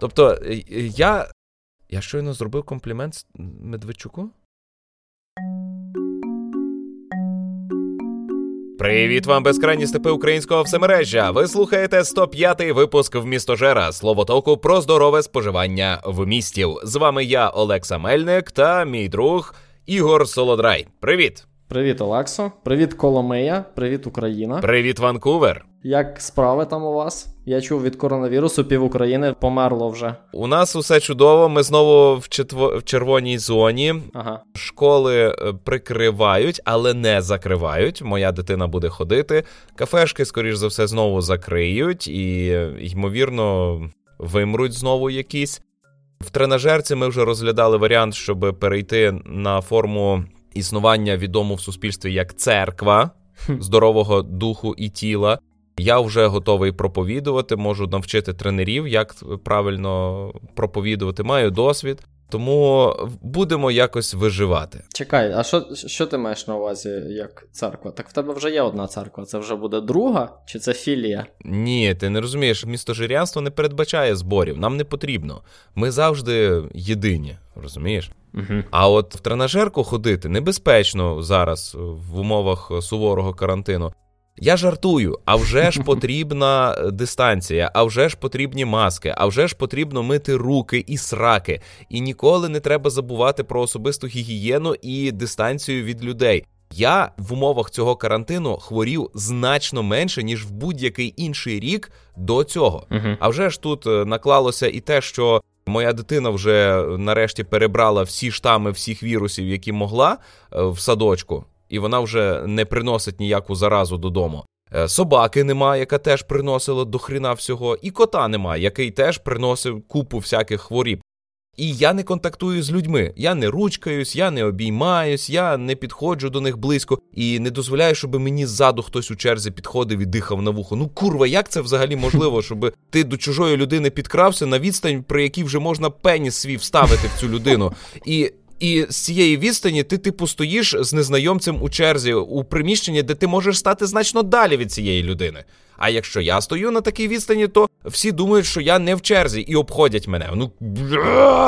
Тобто, я. Я щойно зробив комплімент Медведчуку? Привіт вам, безкрайні степи українського всемережжя. Ви слухаєте 105-й випуск в містожера словотоку про здорове споживання в містів. З вами я, Олекса Мельник, та мій друг Ігор Солодрай. Привіт! Привіт, Олексо. Привіт, Коломия. Привіт, Україна. Привіт, Ванкувер. Як справи там у вас? Я чув від коронавірусу пів України померло вже. У нас усе чудово. Ми знову в четво... в червоній зоні. Ага. Школи е, прикривають, але не закривають. Моя дитина буде ходити. Кафешки, скоріш за все, знову закриють і, ймовірно, вимруть знову якісь. В тренажерці ми вже розглядали варіант, щоб перейти на форму існування відому в суспільстві як церква здорового духу і тіла. Я вже готовий проповідувати, можу навчити тренерів, як правильно проповідувати. Маю досвід. Тому будемо якось виживати. Чекай, а що що ти маєш на увазі як церква? Так в тебе вже є одна церква. Це вже буде друга чи це філія? Ні, ти не розумієш, містожирянство не передбачає зборів. Нам не потрібно. Ми завжди єдині, розумієш? Угу. А от в тренажерку ходити небезпечно зараз в умовах суворого карантину. Я жартую, а вже ж потрібна дистанція, а вже ж потрібні маски, а вже ж потрібно мити руки і сраки. І ніколи не треба забувати про особисту гігієну і дистанцію від людей. Я в умовах цього карантину хворів значно менше ніж в будь-який інший рік до цього. uh А вже ж тут е, наклалося і те, що моя дитина вже нарешті перебрала всі штами всіх вірусів, які могла е, в садочку і вона вже не приносить ніяку заразу додому. Е, собаки нема, яка теж приносила до хріна всього, і кота нема, який теж приносив купу всяких хворіб. І я не контактую з людьми. Я не ручкаюсь, я не обіймаюсь, я не підходжу до них близько і не дозволяю, щоб мені ззаду хтось у черзі підходив і дихав на вухо. Ну курва, як це взагалі можливо, щоб ти до чужої людини підкрався на відстань, при якій вже можна пеніс свій вставити в цю людину? І і з цієї відстані ти, типу, стоїш з незнайомцем у черзі у приміщенні, де ти можеш стати значно далі від цієї людини. А якщо я стою на такій відстані, то всі думають, що я не в черзі і обходять мене. Ну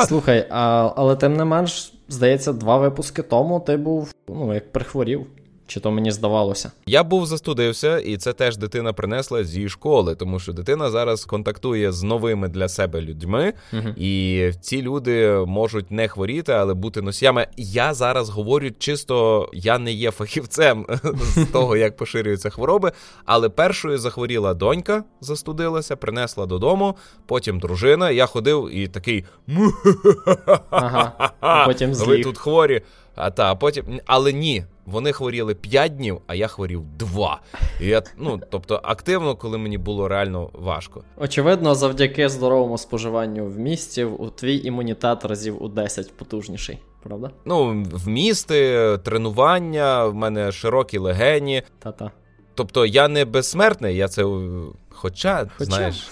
слухай, а, але тим не менш, здається, два випуски тому ти був ну як прихворів. Чи то мені здавалося? Я був застудився, і це теж дитина принесла зі школи, тому що дитина зараз контактує з новими для себе людьми, uh і ці люди можуть не хворіти, але бути носіями. Я зараз говорю чисто, я не є фахівцем з того, як поширюються хвороби. Але першою захворіла донька, застудилася, принесла додому, потім дружина. Я ходив і такий ага, потім ви тут хворі. А та потім, але ні, вони хворіли 5 днів, а я хворів 2. І я, ну, Тобто активно, коли мені було реально важко. Очевидно, завдяки здоровому споживанню в місті, у твій імунітет разів у 10 потужніший, правда? Ну, вмісти, тренування, в мене широкі легені. Та-та. Тобто я не безсмертний, я це. Хоча, Хоча... знаєш.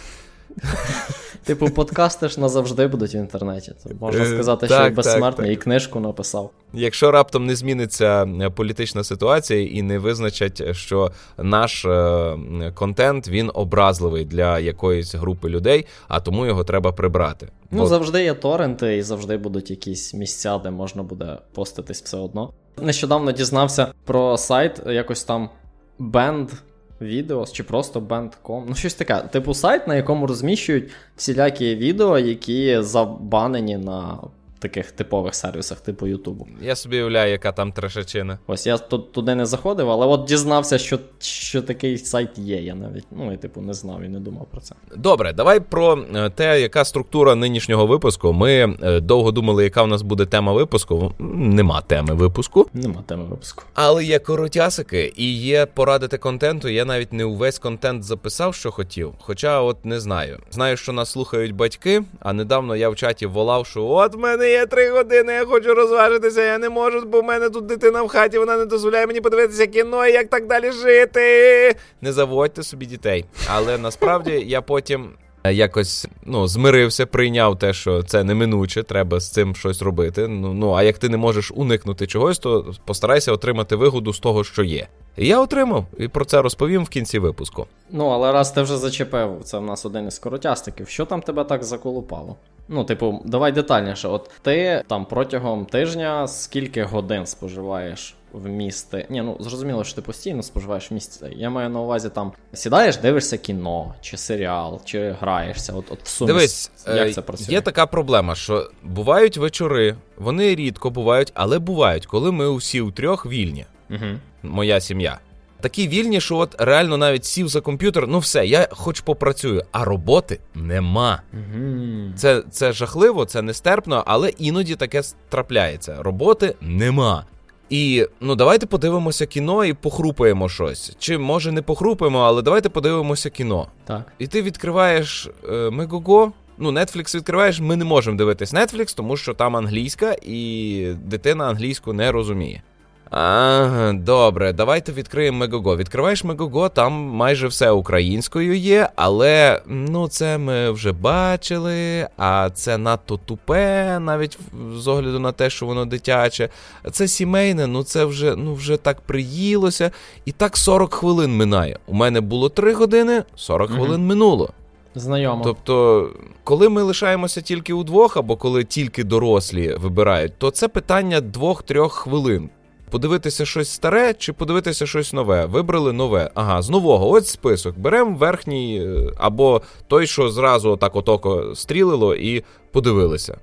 Типу, подкасти ж назавжди будуть в інтернеті. То можна е, сказати, що так, безсмертний так, і книжку написав. Якщо раптом не зміниться е, політична ситуація і не визначать, що наш е, контент він образливий для якоїсь групи людей, а тому його треба прибрати. Ну, Бо... завжди є торренти, і завжди будуть якісь місця, де можна буде поститись все одно. Нещодавно дізнався про сайт, якось там бенд відео чи просто Band.com. Ну, щось таке. Типу сайт, на якому розміщують всілякі відео, які забанені на таких типових сервісах, типу Ютубу. Я собі уявляю, яка там трешачина. Ось я тут туди не заходив, але от дізнався, що що такий сайт є. Я навіть ну і типу не знав і не думав про це. Добре, давай про е, те, яка структура нинішнього випуску. Ми е, довго думали, яка в нас буде тема випуску. Нема теми випуску. Нема теми випуску. Але є коротясики і є порадити контенту. Я навіть не увесь контент записав, що хотів. Хоча, от не знаю. Знаю, що нас слухають батьки, а недавно я в чаті волав, що от мене є три години, я хочу розважитися, я не можу, бо в мене тут дитина в хаті, вона не дозволяє мені подивитися кіно і як так далі жити. Не заводьте собі дітей. Але насправді я потім. Якось ну, змирився, прийняв те, що це неминуче, треба з цим щось робити. Ну ну а як ти не можеш уникнути чогось, то постарайся отримати вигоду з того, що є. І я отримав і про це розповім в кінці випуску. Ну, але раз ти вже зачепив, це в нас один із коротястиків. Що там тебе так заколупало? Ну, типу, давай детальніше. От ти там протягом тижня скільки годин споживаєш в місті? Ні, ну зрозуміло, що ти постійно споживаєш в місті. Я маю на увазі там сідаєш, дивишся кіно, чи серіал, чи граєшся. От, от в сумі, Дивись, як е, це працює? є така проблема, що бувають вечори, вони рідко бувають, але бувають, коли ми усі у трьох вільні. Угу. Моя сім'я. Такі вільні, що от реально навіть сів за комп'ютер, ну все, я хоч попрацюю, а роботи нема. Угу. Це це жахливо, це нестерпно, але іноді таке трапляється. Роботи нема. І ну давайте подивимося кіно і похрупаємо щось. Чи може не похрупаємо, але давайте подивимося кіно. Так. І ти відкриваєш е, Мегого. Ну, Netflix відкриваєш, ми не можемо дивитись Netflix, тому що там англійська, і дитина англійську не розуміє. Ага, добре, давайте відкриємо Мегого. Відкриваєш Мегого, там майже все українською є, але ну це ми вже бачили, а це надто тупе, навіть з огляду на те, що воно дитяче. Це сімейне, ну це вже ну вже так приїлося. І так 40 хвилин минає. У мене було 3 години, 40 Мгм. хвилин минуло. Знайомо. Тобто, коли ми лишаємося тільки удвох, або коли тільки дорослі вибирають, то це питання двох-трьох хвилин. Подивитися щось старе чи подивитися щось нове. Вибрали нове. Ага, з нового, ось список. Беремо верхній, е, або той, що зразу отак отоко стрілило, і подивилися.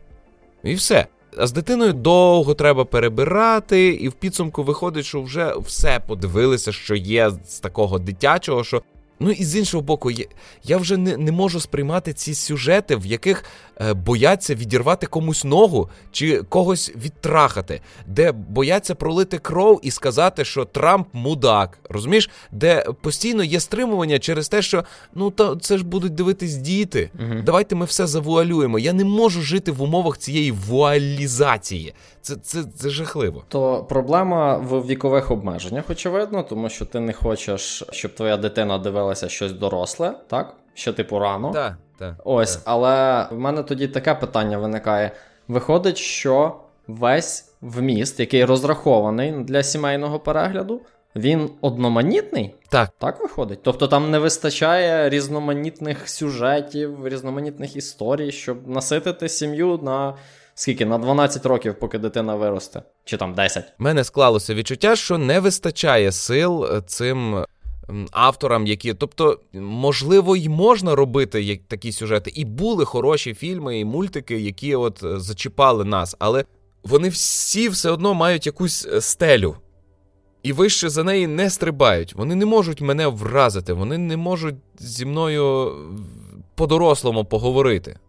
І все. А з дитиною довго треба перебирати, і в підсумку виходить, що вже все подивилися, що є з такого дитячого, що Ну і з іншого боку, я, вже не, не можу сприймати ці сюжети, в яких бояться відірвати комусь ногу чи когось відтрахати, де бояться пролити кров і сказати, що Трамп мудак. Розумієш, де постійно є стримування через те, що ну та це ж будуть дивитись діти. Мгм. Давайте ми все завуалюємо. Я не можу жити в умовах цієї вуалізації. Це, це, це жахливо. То проблема в вікових обмеженнях, очевидно, тому що ти не хочеш, щоб твоя дитина дивилася щось доросле, так? Ще типу рано. Так, так. Ось, але в мене тоді таке питання виникає: виходить, що весь вміст, який розрахований для сімейного перегляду, він одноманітний? Так. Так виходить. Тобто там не вистачає різноманітних сюжетів, різноманітних історій, щоб наситити сім'ю на скільки? На 12 років, поки дитина виросте. Чи там 10. У мене склалося відчуття, що не вистачає сил е, цим авторам, які. Тобто, можливо, й можна робити такі сюжети, і були хороші фільми і мультики, які от е, зачіпали нас, але вони всі все одно мають якусь е, стелю. І вище за неї не стрибають. Вони не можуть мене вразити, вони не можуть зі мною по-дорослому поговорити.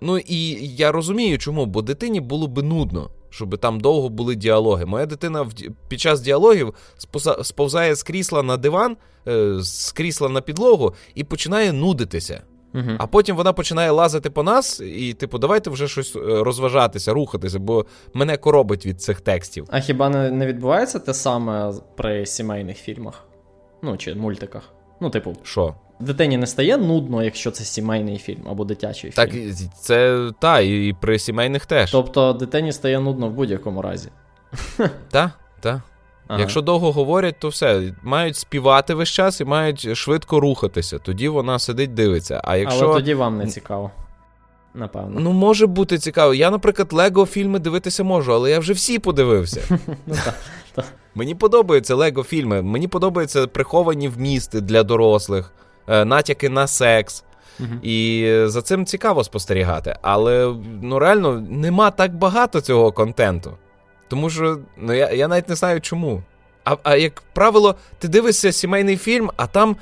Ну і я розумію, чому, бо дитині було би нудно, щоб там довго були діалоги. Моя дитина під час діалогів сповзає з крісла на диван, е, з крісла на підлогу і починає нудитися. Угу. А потім вона починає лазити по нас, і, типу, давайте вже щось е, розважатися, рухатися, бо мене коробить від цих текстів. А хіба не відбувається те саме при сімейних фільмах? Ну, чи мультиках? Ну, типу, Що? Дитині не стає нудно, якщо це сімейний фільм або дитячий Так, фільм. і це та, і, при сімейних теж. Тобто дитині стає нудно в будь-якому разі. Та, та. Ага. Якщо довго говорять, то все. Мають співати весь час і мають швидко рухатися. Тоді вона сидить, дивиться. А якщо. Але тоді вам не цікаво. Напевно. Ну, може бути цікаво. Я, наприклад, Лего фільми дивитися можу, але я вже всі подивився. Ну. Мені подобаються Лего фільми. Мені подобаються приховані вмісти для дорослих, натяки на секс. Мгм. І за цим цікаво спостерігати. Але ну реально нема так багато цього контенту. Тому що ну, я, я навіть не знаю чому. А, а як правило, ти дивишся сімейний фільм, а там.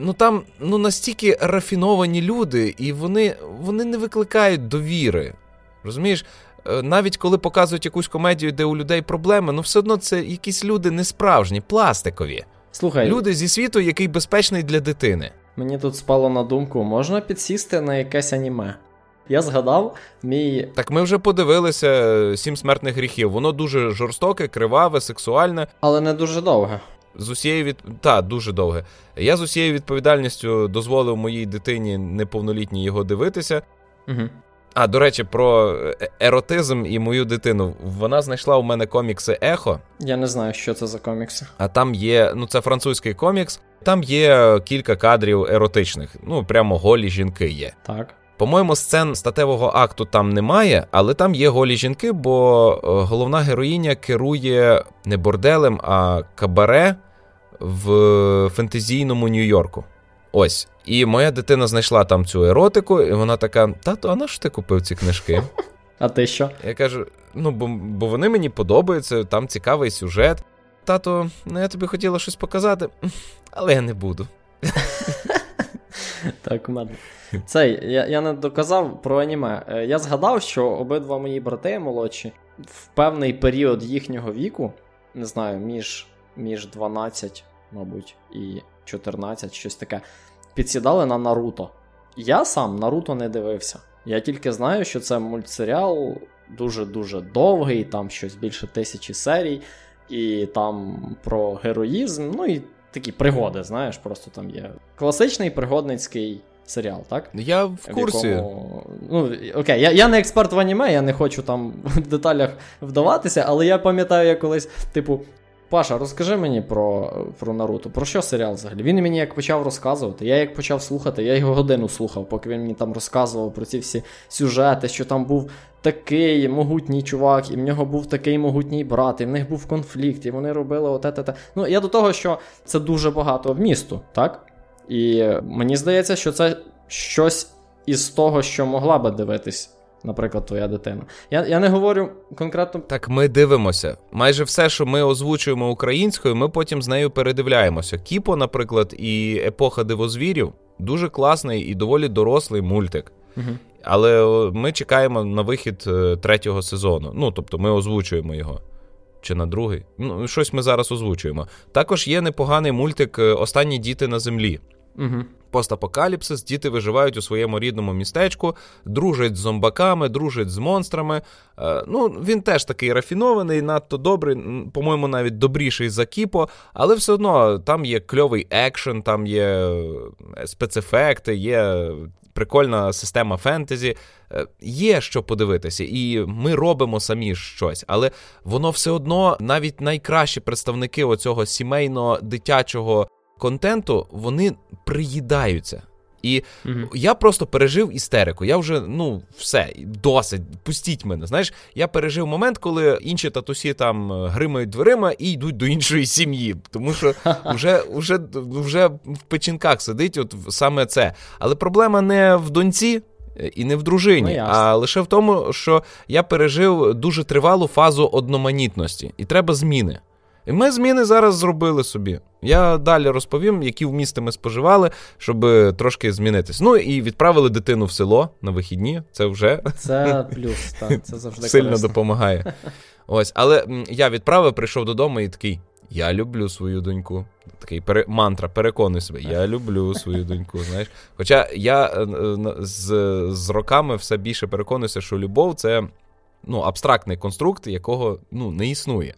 Ну там ну настільки рафіновані люди, і вони, вони не викликають довіри. Розумієш? Е, Навіть коли показують якусь комедію, де у людей проблеми, ну все одно це якісь люди несправжні, пластикові. Слухай, Люди зі світу, який безпечний для дитини. Мені тут спало на думку, можна підсісти на якесь аніме. Я згадав мій. Так ми вже подивилися е, сім смертних гріхів. Воно дуже жорстоке, криваве, сексуальне. Але не дуже довге. З усією від... Та, дуже довге. Я з усією відповідальністю дозволив моїй дитині неповнолітній його дивитися. Угу. А, до речі, про е, еротизм і мою дитину. Вона знайшла у мене комікси Ехо. Я не знаю, що це за комікси. А там є, ну це французький комікс, там є кілька кадрів еротичних. Ну, прямо голі жінки є. Так. По-моєму, сцен статевого акту там немає, але там є голі жінки, бо е, головна героїня керує не борделем, а кабаре в фентезійному Нью-Йорку. Ось. І моя дитина знайшла там цю еротику, і вона така: тато, а на що ти купив ці книжки? А ти що? Я кажу: ну, бо, бо вони мені подобаються, там цікавий сюжет. Тато, ну я тобі хотіла щось показати, але я не буду. Так, у мене. Цей, я я не доказав про аніме. Е, я згадав, що обидва мої брати молодші в певний період їхнього віку, не знаю, між між 12, мабуть, і 14, щось таке, підсідали на Наруто. Я сам Наруто не дивився. Я тільки знаю, що це мультсеріал дуже-дуже довгий, там щось більше тисячі серій, і там про героїзм, ну і такі пригоди, знаєш, просто там є класичний пригодницький серіал, так? Я в курсі. В якому... Ну, Окей, я я не експерт в аніме, я не хочу там в деталях вдаватися, але я пам'ятаю, я колись, типу, Паша, розкажи мені про про Наруто. Про що серіал взагалі? Він мені як почав розказувати. Я як почав слухати, я його годину слухав, поки він мені там розказував про ці всі сюжети, що там був такий могутній чувак, і в нього був такий могутній брат, і в них був конфлікт, і вони робили оте те те Ну, я до того, що це дуже багато вмісту, так? І мені здається, що це щось із того, що могла би дивитись наприклад, твоя дитина. Я я не говорю конкретно. Так ми дивимося. Майже все, що ми озвучуємо українською, ми потім з нею передивляємося. Кіпо, наприклад, і епоха дивозвірів дуже класний і доволі дорослий мультик. Угу. Але ми чекаємо на вихід е, третього сезону. Ну, тобто, ми озвучуємо його. Чи на другий? Ну, щось ми зараз озвучуємо. Також є непоганий мультик е, Останні діти на землі. Угу. Постапокаліпсис, діти виживають у своєму рідному містечку, дружать з зомбаками, дружать з монстрами. Е, ну, Він теж такий рафінований, надто добрий, по-моєму, навіть добріший за Кіпо, але все одно там є кльовий екшен, там є е, спецефекти, є прикольна система фентезі. Е, є що подивитися, і ми робимо самі щось, але воно все одно навіть найкращі представники оцього сімейно дитячого контенту вони приїдаються. І mm я просто пережив істерику. Я вже, ну, все, досить, пустіть мене. Знаєш, я пережив момент, коли інші татусі там е, гримають дверима і йдуть до іншої сім'ї. Тому що вже вже, вже в печінках сидить от саме це. Але проблема не в доньці. Е, і не в дружині, ну, а лише в тому, що я пережив дуже тривалу фазу одноманітності, і треба зміни. І ми зміни зараз зробили собі. Я далі розповім, які вмісти ми споживали, щоб трошки змінитись. Ну і відправили дитину в село на вихідні. Це вже це плюс, так, це завжди сильно корисно. допомагає. Ось, але я відправив, прийшов додому і такий. Я люблю свою доньку. Такий пере... мантра, переконуй себе, я люблю свою доньку. знаєш. Хоча я е, з з роками все більше переконуюся, що любов це ну, абстрактний конструкт, якого ну, не існує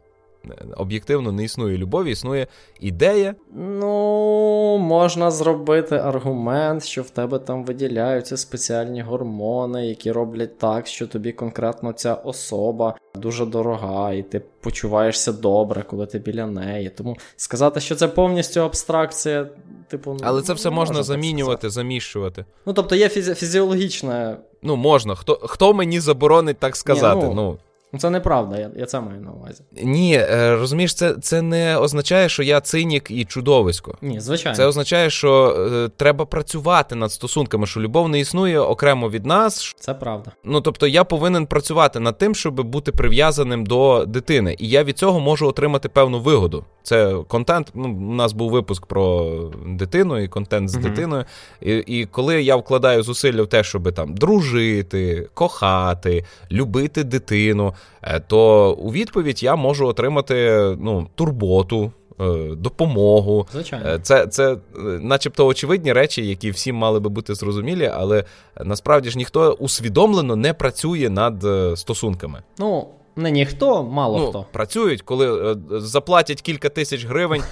об'єктивно не існує любові, існує ідея. Ну, можна зробити аргумент, що в тебе там виділяються спеціальні гормони, які роблять так, що тобі конкретно ця особа дуже дорога, і ти почуваєшся добре, коли ти біля неї. Тому сказати, що це повністю абстракція, типу. Але це все можна замінювати, заміщувати. Ну, тобто є фізи- фізіологічне. Ну, можна. Хто хто мені заборонить так сказати? Ні, ну... ну... Ну, це неправда, я я це маю на увазі. Ні, е, розумієш, це це не означає, що я цинік і чудовисько. Ні, звичайно. Це означає, що е, треба працювати над стосунками, що любов не існує окремо від нас. Це правда. Ну тобто я повинен працювати над тим, щоб бути прив'язаним до дитини. І я від цього можу отримати певну вигоду. Це контент. Ну, у нас був випуск про дитину і контент з mm дитиною. І, І коли я вкладаю зусилля в те, щоб там дружити, кохати, любити дитину. Е, то у відповідь я можу отримати ну, турботу. Е, допомогу. Звичайно. Е, це, це начебто очевидні речі, які всім мали би бути зрозумілі, але насправді ж ніхто усвідомлено не працює над стосунками. Ну, не ніхто, мало ну, хто. Працюють, коли заплатять кілька тисяч гривень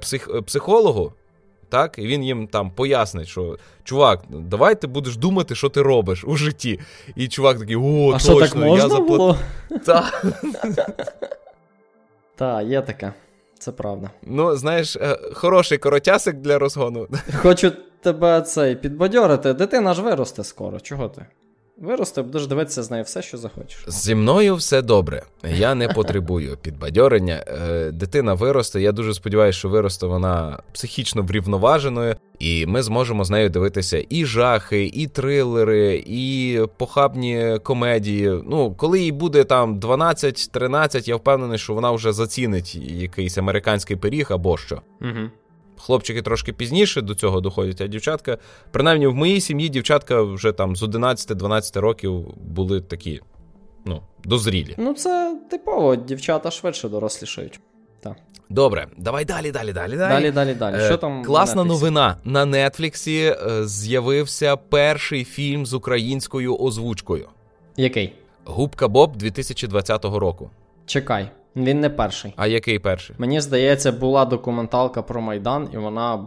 псих, психологу, так, і він їм там пояснить, що чувак, давай ти будеш думати, що ти робиш у житті. І чувак такий, о, а точно, так можна я заплатив. Так. Та, є таке. Це правда. Ну, знаєш, е, хороший коротясик для розгону. Хочу тебе цей підбадьорити. Дитина ж виросте скоро. Чого ти? Виросте, будеш дивитися з нею все, що захочеш. Зі мною все добре. Я не потребую підбадьорення. Е, Дитина виросте. Я дуже сподіваюся, що виросте вона психічно врівноваженою, і ми зможемо з нею дивитися і жахи, і трилери, і похабні комедії. Ну, коли їй буде там 12-13, я впевнений, що вона вже зацінить якийсь американський пиріг або що. Угу. Хлопчики трошки пізніше до цього доходять, а дівчатка, принаймні в моїй сім'ї дівчатка вже там з 11-12 років були такі, ну, дозрілі. Ну, це типово, дівчата швидше дорослішають. Так. Добре, давай далі, далі, далі. Далі, далі, далі. Е, Що там? Класна на новина. На Нетфліксі е, з'явився перший фільм з українською озвучкою. Який? Губка Боб 2020 року. Чекай, він не перший. А який перший? Мені здається, була документалка про Майдан, і вона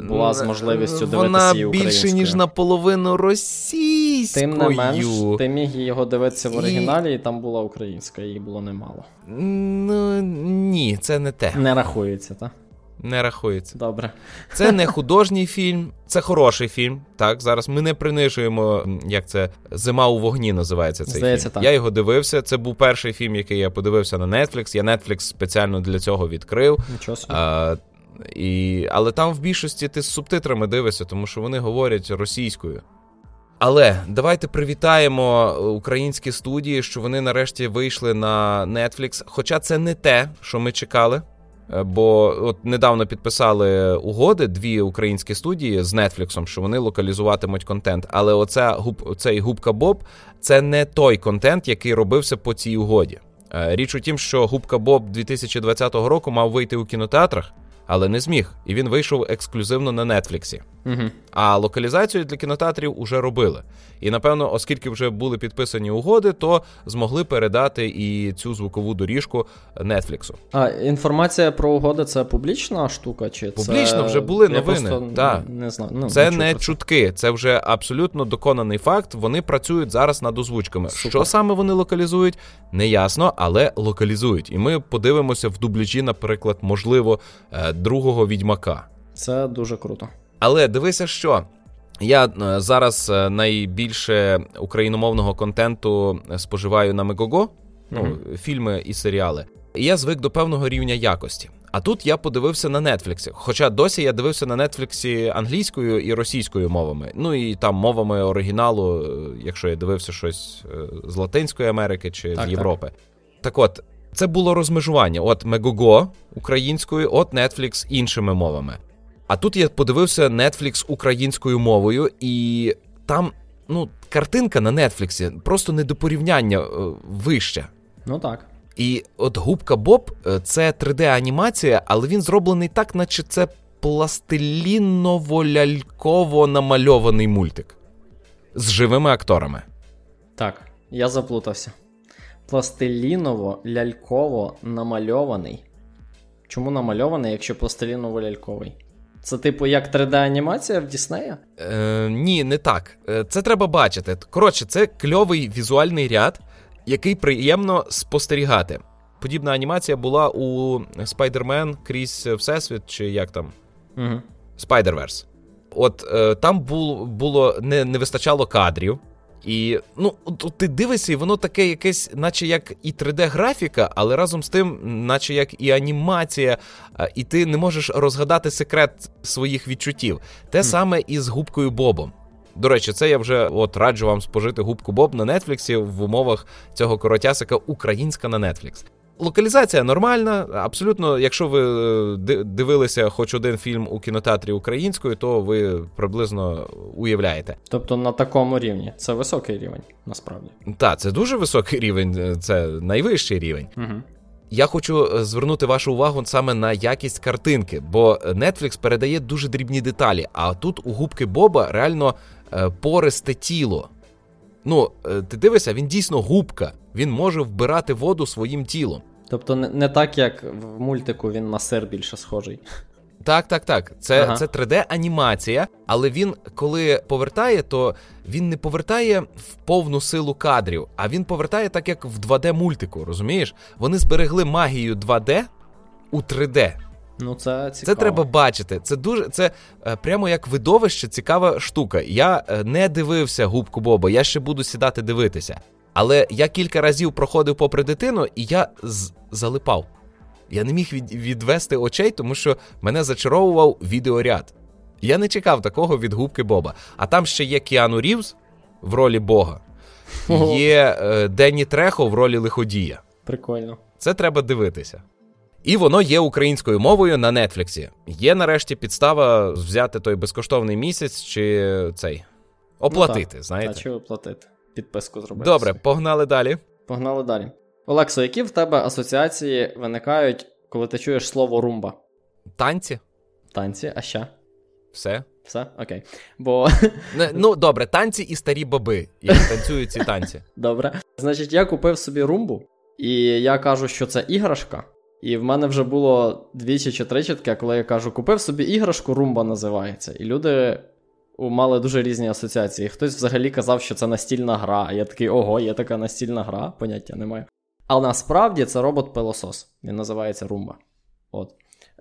була з можливістю дивитися Вона її більше, українською. ніж наполовину російською. Тим не менш, ти міг його дивитися в оригіналі, і там була українська, її було немало. Ну, ні, це не те. Не рахується, так? Не рахується. Добре. Це не художній фільм, це хороший фільм. Так, зараз ми не принижуємо, як це зима у вогні називається цей Здається, фільм. так. Я його дивився. Це був перший фільм, який я подивився на Netflix. Я Netflix спеціально для цього відкрив. Нічого собі. А, і, але там в більшості ти з субтитрами дивишся, тому що вони говорять російською. Але давайте привітаємо українські студії, що вони нарешті вийшли на Netflix. Хоча це не те, що ми чекали. Е, Бо от недавно підписали угоди дві українські студії з Netflix, що вони локалізуватимуть контент. Але оця губ, цей губка Боб це не той контент, який робився по цій угоді. Е, Річ у тім, що губка Боб 2020 року мав вийти у кінотеатрах, але не зміг. І він вийшов ексклюзивно на Нетфліксі. Угу. А локалізацію для кінотеатрів уже робили. І напевно, оскільки вже були підписані угоди, то змогли передати і цю звукову доріжку Нетфліксу. А інформація про угоди це публічна штука? Чи Публічно це... вже були Я новини, просто так. Не, знаю. Ну, Це не про чутки, це вже абсолютно доконаний факт. Вони працюють зараз над озвучками. Супер. Що саме вони локалізують, не ясно, але локалізують. І ми подивимося в дубляжі, наприклад, можливо, е, другого відьмака. Це дуже круто. Але дивися, що я е, зараз е, найбільше україномовного контенту споживаю на Мегого, ну, Мгм. фільми і серіали. І я звик до певного рівня якості. А тут я подивився на Нетфліксі. Хоча досі я дивився на Нетфліксі англійською і російською мовами. Ну і там мовами оригіналу, е, якщо я дивився щось е, з Латинської Америки чи Так, з так. Європи. Так от, це було розмежування. От Мегого українською, от Netflix іншими мовами. А тут я подивився Netflix українською мовою, і там, ну, картинка на Netflix просто не до порівняння е, вища. Ну так. І от губка Боб е, це 3D-анімація, але він зроблений так, наче це пластиліново-ляльково намальований мультик з живими акторами. Так, я заплутався. Пластиліново, ляльково намальований. Чому намальований, якщо пластиліново ляльковий? Це типу як 3D-анімація в Діснея? Е, ні, не так. Е, Це треба бачити. Коротше, це кльовий візуальний ряд, який приємно спостерігати. Подібна анімація була у Spider-Man крізь Всесвіт, чи як там? Угу. Spider-Verse. От е, там бул, було не, не вистачало кадрів. І ну, ти дивишся, і воно таке якесь, наче як і 3D-графіка, але разом з тим, наче як і анімація, і ти не можеш розгадати секрет своїх відчуттів. Те саме і з губкою Бобом. До речі, це я вже от раджу вам спожити губку Боб на Нетфліксі в умовах цього коротясика українська на Netflix. Локалізація нормальна. Абсолютно, якщо ви е, дивилися хоч один фільм у кінотеатрі українською, то ви приблизно уявляєте. Тобто на такому рівні. Це високий рівень, насправді. Так, це дуже високий рівень, е, це найвищий рівень. Угу. Я хочу е, звернути вашу увагу саме на якість картинки, бо Netflix передає дуже дрібні деталі. А тут у губки Боба реально пористе тіло. Ну, е, ти дивишся, він дійсно губка. Він може вбирати воду своїм тілом. Тобто не, не так, як в мультику він на сир більше схожий. Так, так, так. Це ага. це 3D-анімація, але він, коли повертає, то він не повертає в повну силу кадрів, а він повертає так, як в 2D-мультику, розумієш? Вони зберегли магію 2D у 3D. Ну, це цікаво. Це треба бачити. Це дуже це е, прямо як видовище, цікава штука. Я е, не дивився губку Боба, я ще буду сідати дивитися. Але я кілька разів проходив попри дитину, і я з- залипав. Я не міг від- відвести очей, тому що мене зачаровував відеоряд. Я не чекав такого від губки Боба. А там ще є Кіану Рівз в ролі Бога, є е, Денні Трехо в ролі лиходія. Прикольно. Це треба дивитися. І воно є українською мовою на Нетфліксі. Є нарешті підстава взяти той безкоштовний місяць чи цей оплатити. Ну, знаєте? А чи оплатити? Підписку зробити. Добре, погнали далі. Погнали далі. Олексо, які в тебе асоціації виникають, коли ти чуєш слово румба? Танці. Танці, а ще? Все. Все? Окей. Бо. Ну, добре, танці і старі баби, які танцюють ці танці. Добре. Значить, я купив собі румбу, і я кажу, що це іграшка. І в мене вже було двічі чи тричі таке, коли я кажу, купив собі іграшку, румба називається. І люди мали дуже різні асоціації. Хтось взагалі казав, що це настільна гра. А я такий, ого, є така настільна гра, поняття немає. Але насправді це робот-пилосос. Він називається Румба. От.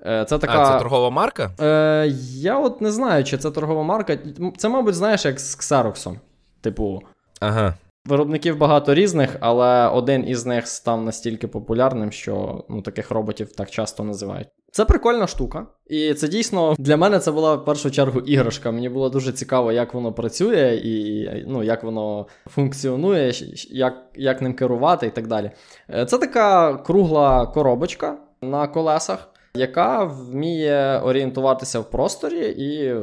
Е, це така... А, це торгова марка? Е, Я от не знаю, чи це торгова марка. Це, мабуть, знаєш, як з Ксероксом. Типу. Ага. Виробників багато різних, але один із них став настільки популярним, що ну, таких роботів так часто називають. Це прикольна штука, і це дійсно для мене це була в першу чергу іграшка. Мені було дуже цікаво, як воно працює, і ну, як воно функціонує, як, як ним керувати і так далі. Е, це така кругла коробочка на колесах яка вміє орієнтуватися в просторі, і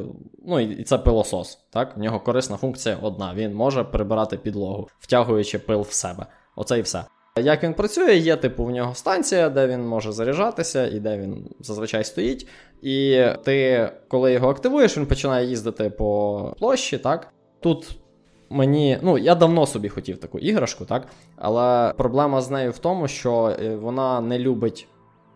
ну, і це пилосос. Так? В нього корисна функція одна. Він може прибирати підлогу, втягуючи пил в себе. Оце і все. Як він працює, є типу в нього станція, де він може заряджатися, і де він зазвичай стоїть. І ти, коли його активуєш, він починає їздити по площі. так? Тут мені, ну, я давно собі хотів таку іграшку, так? Але проблема з нею в тому, що е, вона не любить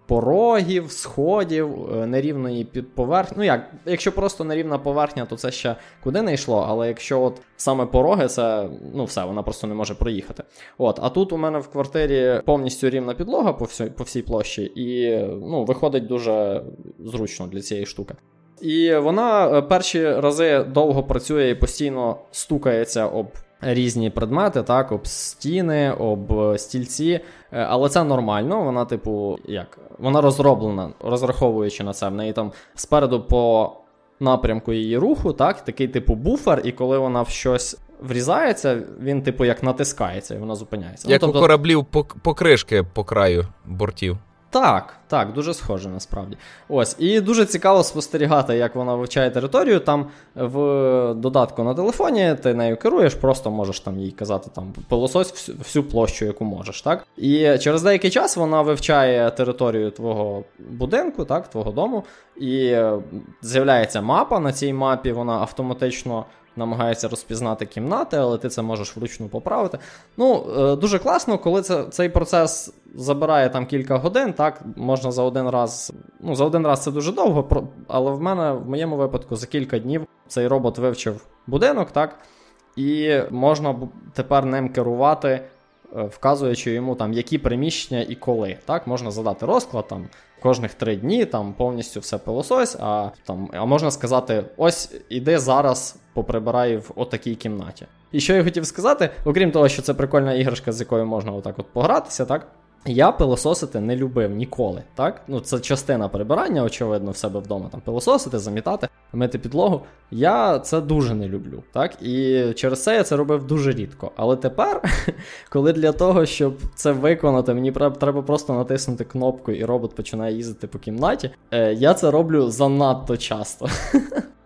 порогів, сходів, е, нерівної підповерхні. Ну як, якщо просто нерівна поверхня, то це ще куди не йшло. Але якщо от саме пороги, це ну все, вона просто не може проїхати. От, а тут у мене в квартирі повністю рівна підлога по всій, по всій площі, і ну, виходить дуже зручно для цієї штуки. І вона е, перші рази довго працює і постійно стукається об різні предмети, так, об стіни, об стільці. Е, але це нормально, вона, типу, як? Вона розроблена, розраховуючи на це. В неї там спереду по напрямку її руху, так, такий типу буфер, і коли вона в щось врізається, він, типу, як натискається, і вона зупиняється. Ну, як ну, тобто... у кораблів покришки по краю бортів. Так, так, дуже схоже насправді. Ось, І дуже цікаво спостерігати, як вона вивчає територію. Там в додатку на телефоні ти нею керуєш, просто можеш там їй казати там пилосось всю, всю площу, яку можеш. так? І через деякий час вона вивчає територію твого будинку, так, твого дому, і з'являється мапа. На цій мапі вона автоматично намагається розпізнати кімнати, але ти це можеш вручну поправити. Ну, е, дуже класно, коли це, цей процес забирає там кілька годин, так, можна за один раз. Ну, за один раз це дуже довго, але в мене в моєму випадку за кілька днів цей робот вивчив будинок, так, і можна тепер ним керувати. Е, вказуючи йому, там, які приміщення і коли. Так, Можна задати розклад там, кожних три дні, там повністю все пилосось, а там, а можна сказати: ось іди зараз поприбирай в отакій кімнаті. І що я хотів сказати, окрім того, що це прикольна іграшка, з якою можна отак от погратися, так? Я пилососити не любив ніколи. так? Ну, Це частина прибирання, очевидно, в себе вдома там пилососити, замітати, мити підлогу. Я це дуже не люблю. так? І через це я це робив дуже рідко. Але тепер, коли для того, щоб це виконати, мені треба просто натиснути кнопку, і робот починає їздити по кімнаті, е, я це роблю занадто часто.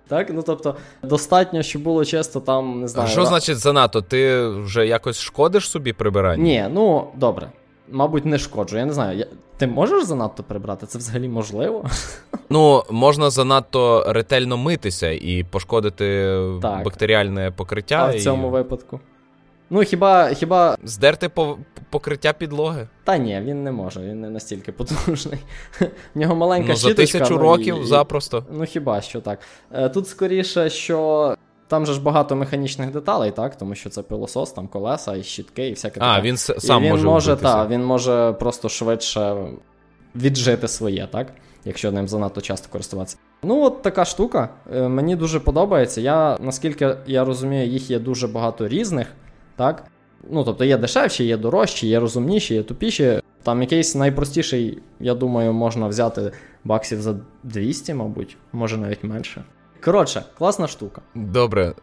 Так, ну тобто, достатньо, щоб було чисто там, не знаю. А Що значить занадто? Ти вже якось шкодиш собі прибирання? Ні, ну добре. Мабуть, не шкоджу. Я не знаю. Я... Ти можеш занадто прибрати? Це взагалі можливо? Ну, можна занадто ретельно митися і пошкодити так. бактеріальне покриття. А в цьому і... випадку. Ну, хіба. хіба... Здерти по... покриття підлоги? Та ні, він не може, він не настільки потужний. В нього маленька ну, щіточка. За тисячу ну, років і... запросто. Ну хіба що так. Е, тут скоріше, що. Там же ж багато механічних деталей, так? Тому що це пилосос, там колеса і щітки, і всяке таке. А, він сам і він може може, та, він може просто швидше віджити своє, так? Якщо ним занадто часто користуватися. Ну, от така штука. Е, мені дуже подобається. Я, наскільки я розумію, їх є дуже багато різних, так? Ну, тобто є дешевші, є дорожчі, є розумніші, є тупіші. Там якийсь найпростіший, я думаю, можна взяти баксів за 200, мабуть, може навіть менше. Коротше, класна штука. Добре.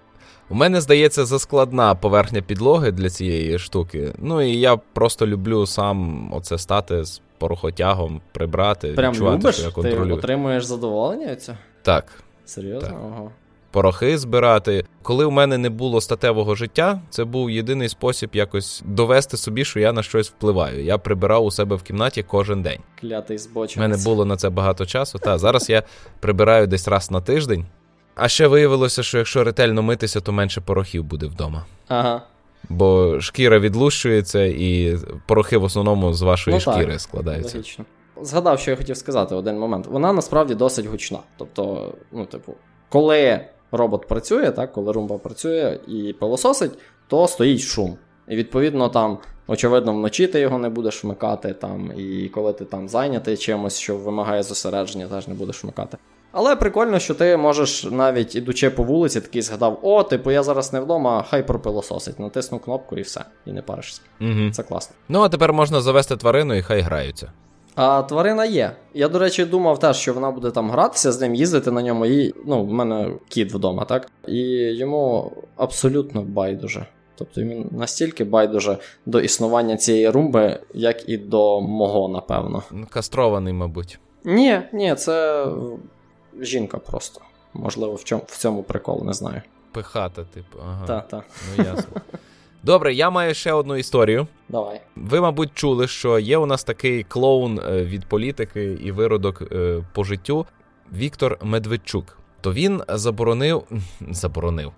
У мене здається заскладна поверхня підлоги для цієї штуки. Ну і я просто люблю сам оце стати з порохотягом, прибрати, Прям відчувати, любиш? що я контролюю. Ти отримуєш задоволення від цього? Так. Серйозно? Так. Ого. Порохи збирати. Коли у мене не було статевого життя, це був єдиний спосіб якось довести собі, що я на щось впливаю. Я прибирав у себе в кімнаті кожен день. Клятий збочинець. У мене було на це багато часу. Та зараз я прибираю десь раз на тиждень. А ще виявилося, що якщо ретельно митися, то менше порохів буде вдома. Ага. Бо шкіра відлущується, і порохи в основному з вашої ну, шкіри так, складаються. Логічно. Згадав, що я хотів сказати один момент. Вона насправді досить гучна. Тобто, ну, типу, коли робот працює, так, коли румба працює і пилососить, то стоїть шум. І відповідно там, очевидно, вночі ти його не будеш вмикати, там, і коли ти там зайнятий чимось, що вимагає зосередження, теж не будеш вмикати. Але прикольно, що ти можеш навіть ідучи по вулиці, такий згадав: о, типу, я зараз не вдома, хай пропилососить. Натиснув кнопку і все, і не паришся. Угу. Це класно. Ну, а тепер можна завести тварину і хай граються. А тварина є. Я, до речі, думав теж, що вона буде там гратися з ним, їздити на ньому. І, Ну, в мене кіт вдома, так? І йому абсолютно байдуже. Тобто він настільки байдуже до існування цієї румби, як і до мого, напевно. Кастрований, мабуть. Ні, ні, це жінка просто. Можливо, в чому в цьому прикол, не знаю. Пихата, типу, ага. Так, так. Ну ясно. Добре, я маю ще одну історію. Давай. Ви, мабуть, чули, що є у нас такий клоун е, від політики і виродок е, по життю Віктор Медведчук. То він заборонив. Заборонив.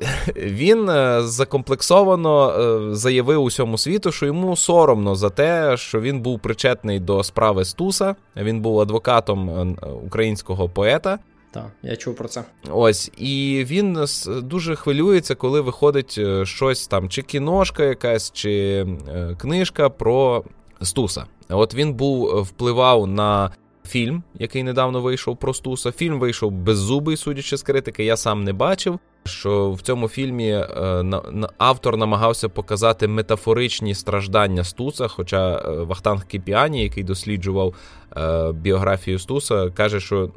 Він е, закомплексовано заявив усьому світу, що йому соромно за те, що він був причетний до справи Стуса. Він був адвокатом українського поета. Так, я чув про це. Ось, і він дуже хвилюється, коли виходить щось там, чи кіношка якась, чи книжка про Стуса. От він був впливав на фільм, який недавно вийшов про Стуса. Фільм вийшов беззубий, судячи з критики. Я сам не бачив. Що в цьому фільмі е, на, автор намагався показати метафоричні страждання Стуса. Хоча е, Вахтанг Кіпіані, який досліджував е, біографію Стуса, каже, що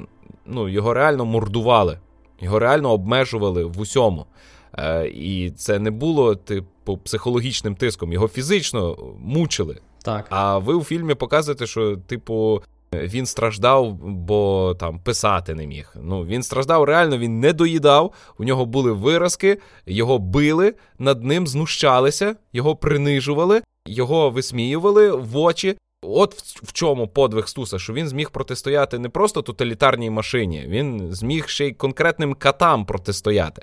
ну, його реально мордували, його реально обмежували в усьому. І це не було типу психологічним тиском, його фізично мучили. Так. А ви у фільмі показуєте, що, типу, він страждав, бо там писати не міг. Ну, Він страждав реально, він не доїдав, у нього були виразки, його били, над ним знущалися, його принижували, його висміювали в очі. От в чому подвиг Стуса, що він зміг протистояти не просто тоталітарній машині, він зміг ще й конкретним катам протистояти.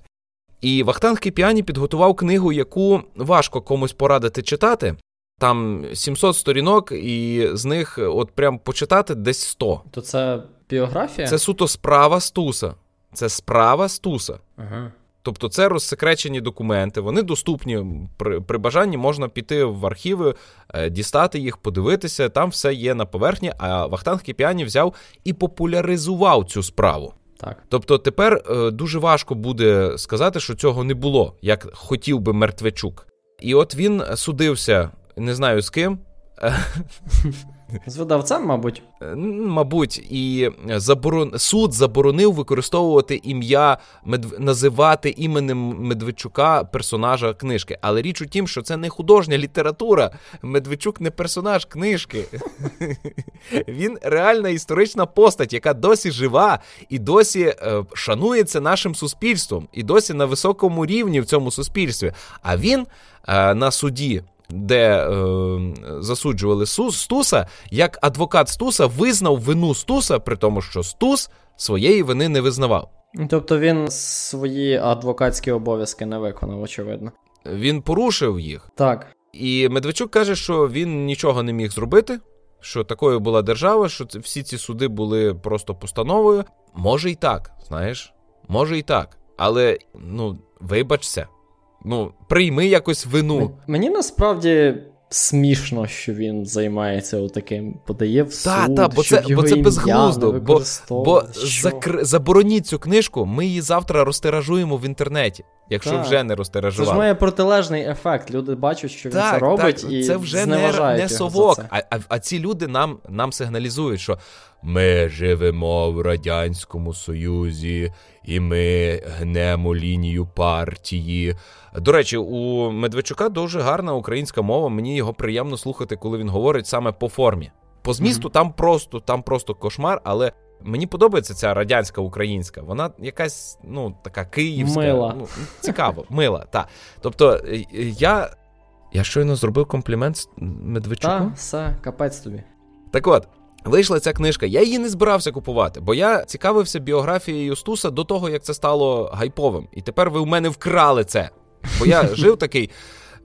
І Вахтанг Кіпіані підготував книгу, яку важко комусь порадити читати. Там 700 сторінок, і з них от прям почитати десь 100. То це біографія? Це суто справа Стуса. Це справа Стуса. Ага. Тобто це розсекречені документи, вони доступні. При при бажанні можна піти в архіви, е, дістати їх, подивитися. Там все є на поверхні. А Вахтанг Кіпіані взяв і популяризував цю справу. Так. Тобто тепер е, дуже важко буде сказати, що цього не було, як хотів би Мертвечук. І от він судився, не знаю з ким. З видавцем, мабуть. Мабуть, і заборон... суд заборонив використовувати ім'я Медв... називати іменем Медведчука персонажа книжки. Але річ у тім, що це не художня література. Медведчук не персонаж книжки. Він реальна історична постать, яка досі жива і досі е, шанується нашим суспільством, і досі на високому рівні в цьому суспільстві. А він е, на суді де е, засуджували Стуса, як адвокат Стуса визнав вину Стуса, при тому, що Стус своєї вини не визнавав. Тобто він свої адвокатські обов'язки не виконав, очевидно. він порушив їх. Так. І Медведчук каже, що він нічого не міг зробити, що такою була держава, що всі ці суди були просто постановою. Може і так, знаєш, може і так. Але ну, вибачся, ну, прийми якось вину. Мені насправді. Смішно, що він займається отаким, подає в суд, та, та, бо це бо це безглуздо. Бо бо закр... забороніть цю книжку, ми її завтра розтиражуємо в інтернеті, якщо так. вже не розтиражували. Це ж має протилежний ефект. Люди бачать, що він це робить, так, і це вже не, не совок. А, а а, ці люди нам, нам сигналізують, що ми живемо в Радянському Союзі, і ми гнемо лінію партії. До речі, у Медведчука дуже гарна українська мова. Мені його приємно слухати, коли він говорить саме по формі. По змісту mm-hmm. там просто там просто кошмар, але мені подобається ця радянська українська. Вона якась ну така київська, мила. ну цікаво, мила. Та тобто е, я я щойно зробив комплімент Медведчуку. Так, все, капець тобі. Так от. Вийшла ця книжка. Я її не збирався купувати, бо я цікавився біографією Стуса до того, як це стало гайповим. І тепер ви в мене вкрали це. Бо я жив такий.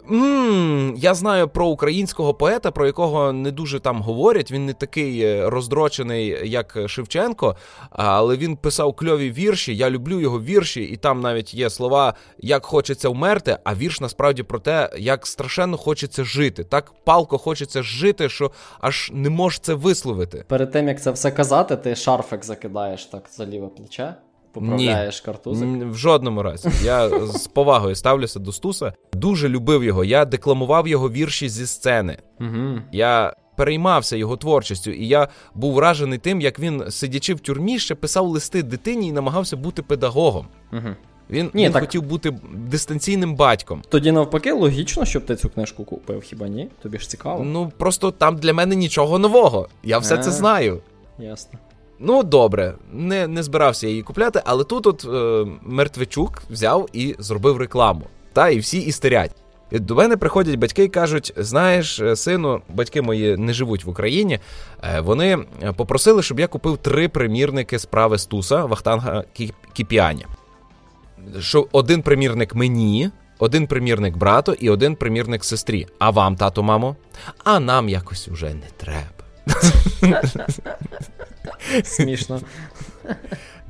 Ммм, Я знаю про українського поета, про якого не дуже там говорять. Він не такий е, роздрочений, як Шевченко, але він писав кльові вірші. Я люблю його вірші, і там навіть є слова як хочеться вмерти, а вірш насправді про те, як страшенно хочеться жити. Так палко хочеться жити, що аж не можеш це висловити. Перед тим як це все казати, ти шарфик закидаєш так за ліве плече. Поправляєш Ні, картузик? В жодному разі. Я з повагою ставлюся до Стуса. Дуже любив його. Я декламував його вірші зі сцени. Угу. Я переймався його творчістю, і я був вражений тим, як він, сидячи в тюрмі, ще писав листи дитині і намагався бути педагогом. Угу. Він ні, він так... хотів бути дистанційним батьком. Тоді, навпаки, логічно, щоб ти цю книжку купив, хіба ні? Тобі ж цікаво. Ну просто там для мене нічого нового. Я все А-а-а. це знаю. Ясно. Ну, добре, не не збирався її купляти, але тут от е, Мертвичук взяв і зробив рекламу. Та і всі істерять. І До мене приходять батьки і кажуть: знаєш, е, сину, батьки мої не живуть в Україні. Е, вони попросили, щоб я купив три примірники справи Стуса Вахтанга Кіпіані. Що один примірник мені, один примірник брату і один примірник сестрі. А вам, тато, мамо? А нам якось уже не треба. Смішно.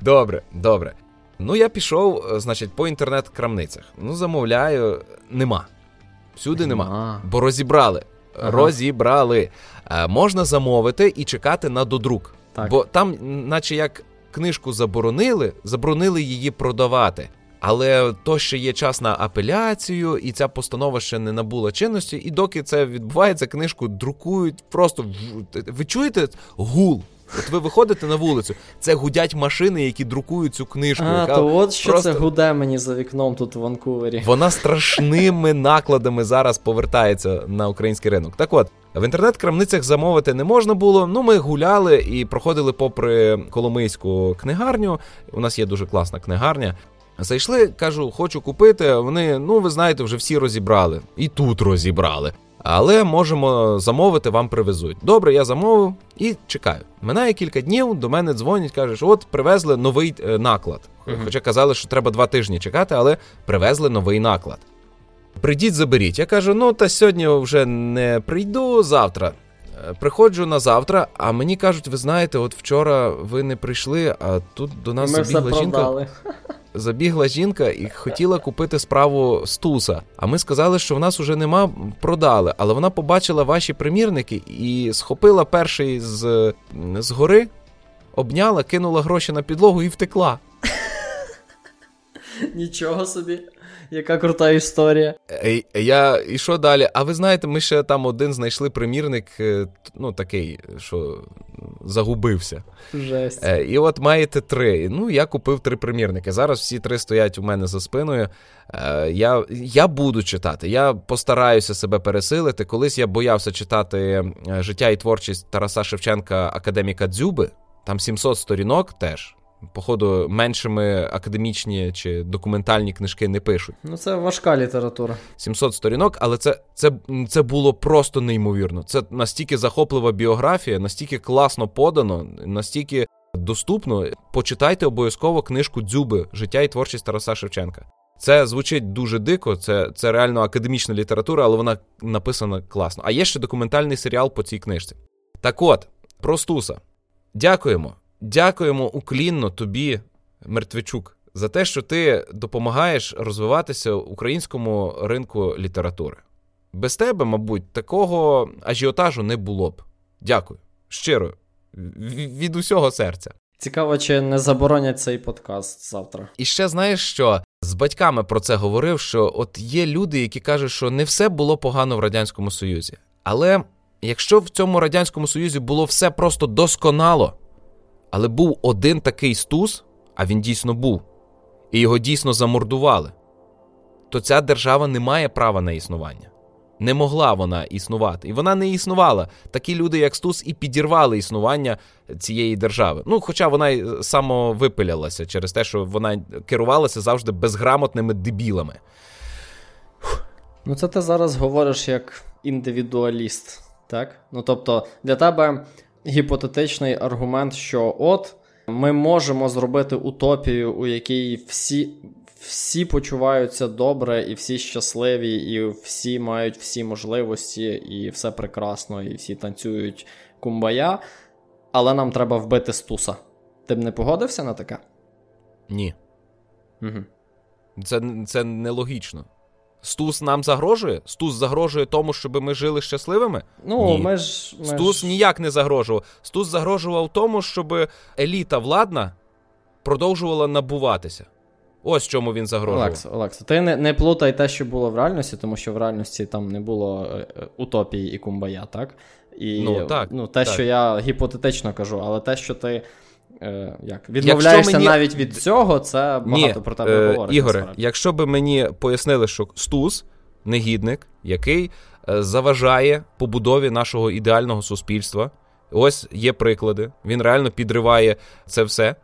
Добре, добре. Ну, я пішов, значить, по інтернет-крамницях. Ну, замовляю, нема. Всюди нема. нема. Бо розібрали. Ага. Розібрали. Е, можна замовити і чекати на додрук. Так. Бо там, наче як книжку заборонили, заборонили її продавати. Але то ще є час на апеляцію, і ця постанова ще не набула чинності. І доки це відбувається, книжку друкують просто ви чуєте гул. От ви виходите на вулицю, це гудять машини, які друкують цю книжку. А, яка то от що просто... це гуде мені за вікном тут в Ванкувері. Вона страшними накладами зараз повертається на український ринок. Так от. В інтернет-крамницях замовити не можна було. Ну, ми гуляли і проходили попри Коломийську книгарню. У нас є дуже класна книгарня. Зайшли, кажу, хочу купити. Вони, ну ви знаєте, вже всі розібрали. І тут розібрали. Але можемо замовити, вам привезуть. Добре, я замовив і чекаю. Минає кілька днів, до мене дзвонять, кажуть, от привезли новий е, наклад. Хоча казали, що треба два тижні чекати, але привезли новий наклад. Прийдіть, заберіть. Я кажу, ну та сьогодні вже не прийду завтра. Приходжу на завтра, а мені кажуть, ви знаєте, от вчора ви не прийшли, а тут до нас Ми забігла все жінка. Забігла жінка і хотіла купити справу Стуса. А ми сказали, що в нас уже нема, продали. Але вона побачила ваші примірники і схопила перший з, з гори, обняла, кинула гроші на підлогу і втекла. Нічого собі. Яка крута історія. Е, я і що далі? А ви знаєте, ми ще там один знайшли примірник, е, ну такий, що загубився. Жесть. Е, і от маєте три. Ну, я купив три примірники. Зараз всі три стоять у мене за спиною. Я я буду читати. Я постараюся себе пересилити. Колись я боявся читати життя і творчість Тараса Шевченка, академіка Дзюби. Там 700 сторінок теж походу, меншими академічні чи документальні книжки не пишуть. Ну, це важка література. 700 сторінок, але це це, це було просто неймовірно. Це настільки захоплива біографія, настільки класно подано, настільки доступно. Почитайте обов'язково книжку Дзюби Життя і творчість Тараса Шевченка. Це звучить дуже дико, це це реально академічна література, але вона написана класно. А є ще документальний серіал по цій книжці. Так от, про Стуса. Дякуємо. Дякуємо уклінно тобі, Мертвичук, за те, що ти допомагаєш розвиватися українському ринку літератури. Без тебе, мабуть, такого ажіотажу не було б. Дякую. Щиро, від усього серця. Цікаво, чи не заборонять цей подкаст завтра. І ще знаєш що? З батьками про це говорив, що от є люди, які кажуть, що не все було погано в Радянському Союзі. Але якщо в цьому Радянському Союзі було все просто досконало, але був один такий стус, а він дійсно був, і його дійсно замордували, то ця держава не має права на існування. Не могла вона існувати. І вона не існувала. Такі люди, як Стус, і підірвали існування цієї держави. Ну, хоча вона й самовипилялася через те, що вона керувалася завжди безграмотними дебілами. Ну, це ти зараз говориш як індивідуаліст, так? Ну тобто, для тебе гіпотетичний аргумент, що от ми можемо зробити утопію, у якій всі всі почуваються добре, і всі щасливі, і всі мають всі можливості, і все прекрасно, і всі танцюють кумбая, але нам треба вбити стуса. Ти б не погодився на таке? Ні. Угу. Це це нелогічно. Стус нам загрожує? Стус загрожує тому, щоб ми жили щасливими? Ну, Ні. ми ж. Ми Стус ж... ніяк не загрожував. Стус загрожував тому, щоб еліта владна продовжувала набуватися. Ось чому він загрожував. Олекс, Олекс, ти не не плутай те, що було в реальності, тому що в реальності там не було е, е, утопії і кумбая, так? І ну, так, ну, те, так. що я гіпотетично кажу, але те, що ти е, як, відмовляєшся мені... навіть від цього, це багато Ні, про тебе е, говорить. Ігоре, якщо би мені пояснили, що Стус негідник, який е, заважає побудові нашого ідеального суспільства, ось є приклади, він реально підриває це все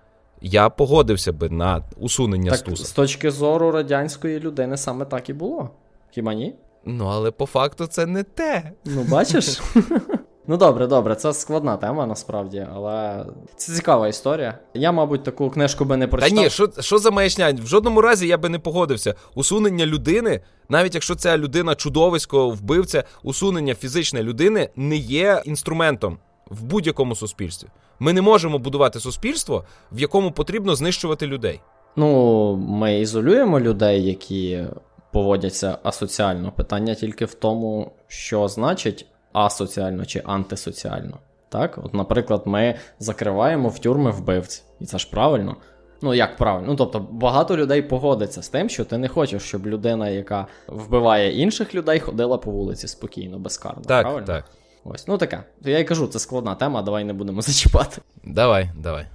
я погодився би на усунення так, Стуса. З точки зору радянської людини саме так і було. Хіба ні? Ну, але по факту це не те. Ну, бачиш? Ну, добре, добре, це складна тема насправді, але це цікава історія. Я, мабуть, таку книжку би не прочитав. Та ні, що що за маячня? В жодному разі я би не погодився. Усунення людини, навіть якщо ця людина чудовисько, вбивця, усунення фізичної людини не є інструментом в будь-якому суспільстві. Ми не можемо будувати суспільство, в якому потрібно знищувати людей. Ну, ми ізолюємо людей, які поводяться асоціально. Питання тільки в тому, що значить асоціально чи антисоціально. Так, от, наприклад, ми закриваємо в тюрми вбивць, і це ж правильно. Ну, як правильно? Ну, тобто, багато людей погодиться з тим, що ти не хочеш, щоб людина, яка вбиває інших людей, ходила по вулиці спокійно, безкарно. Так, правильно? так. Ось, ну таке. Я й кажу, це складна тема, давай не будемо зачіпати. Давай, давай.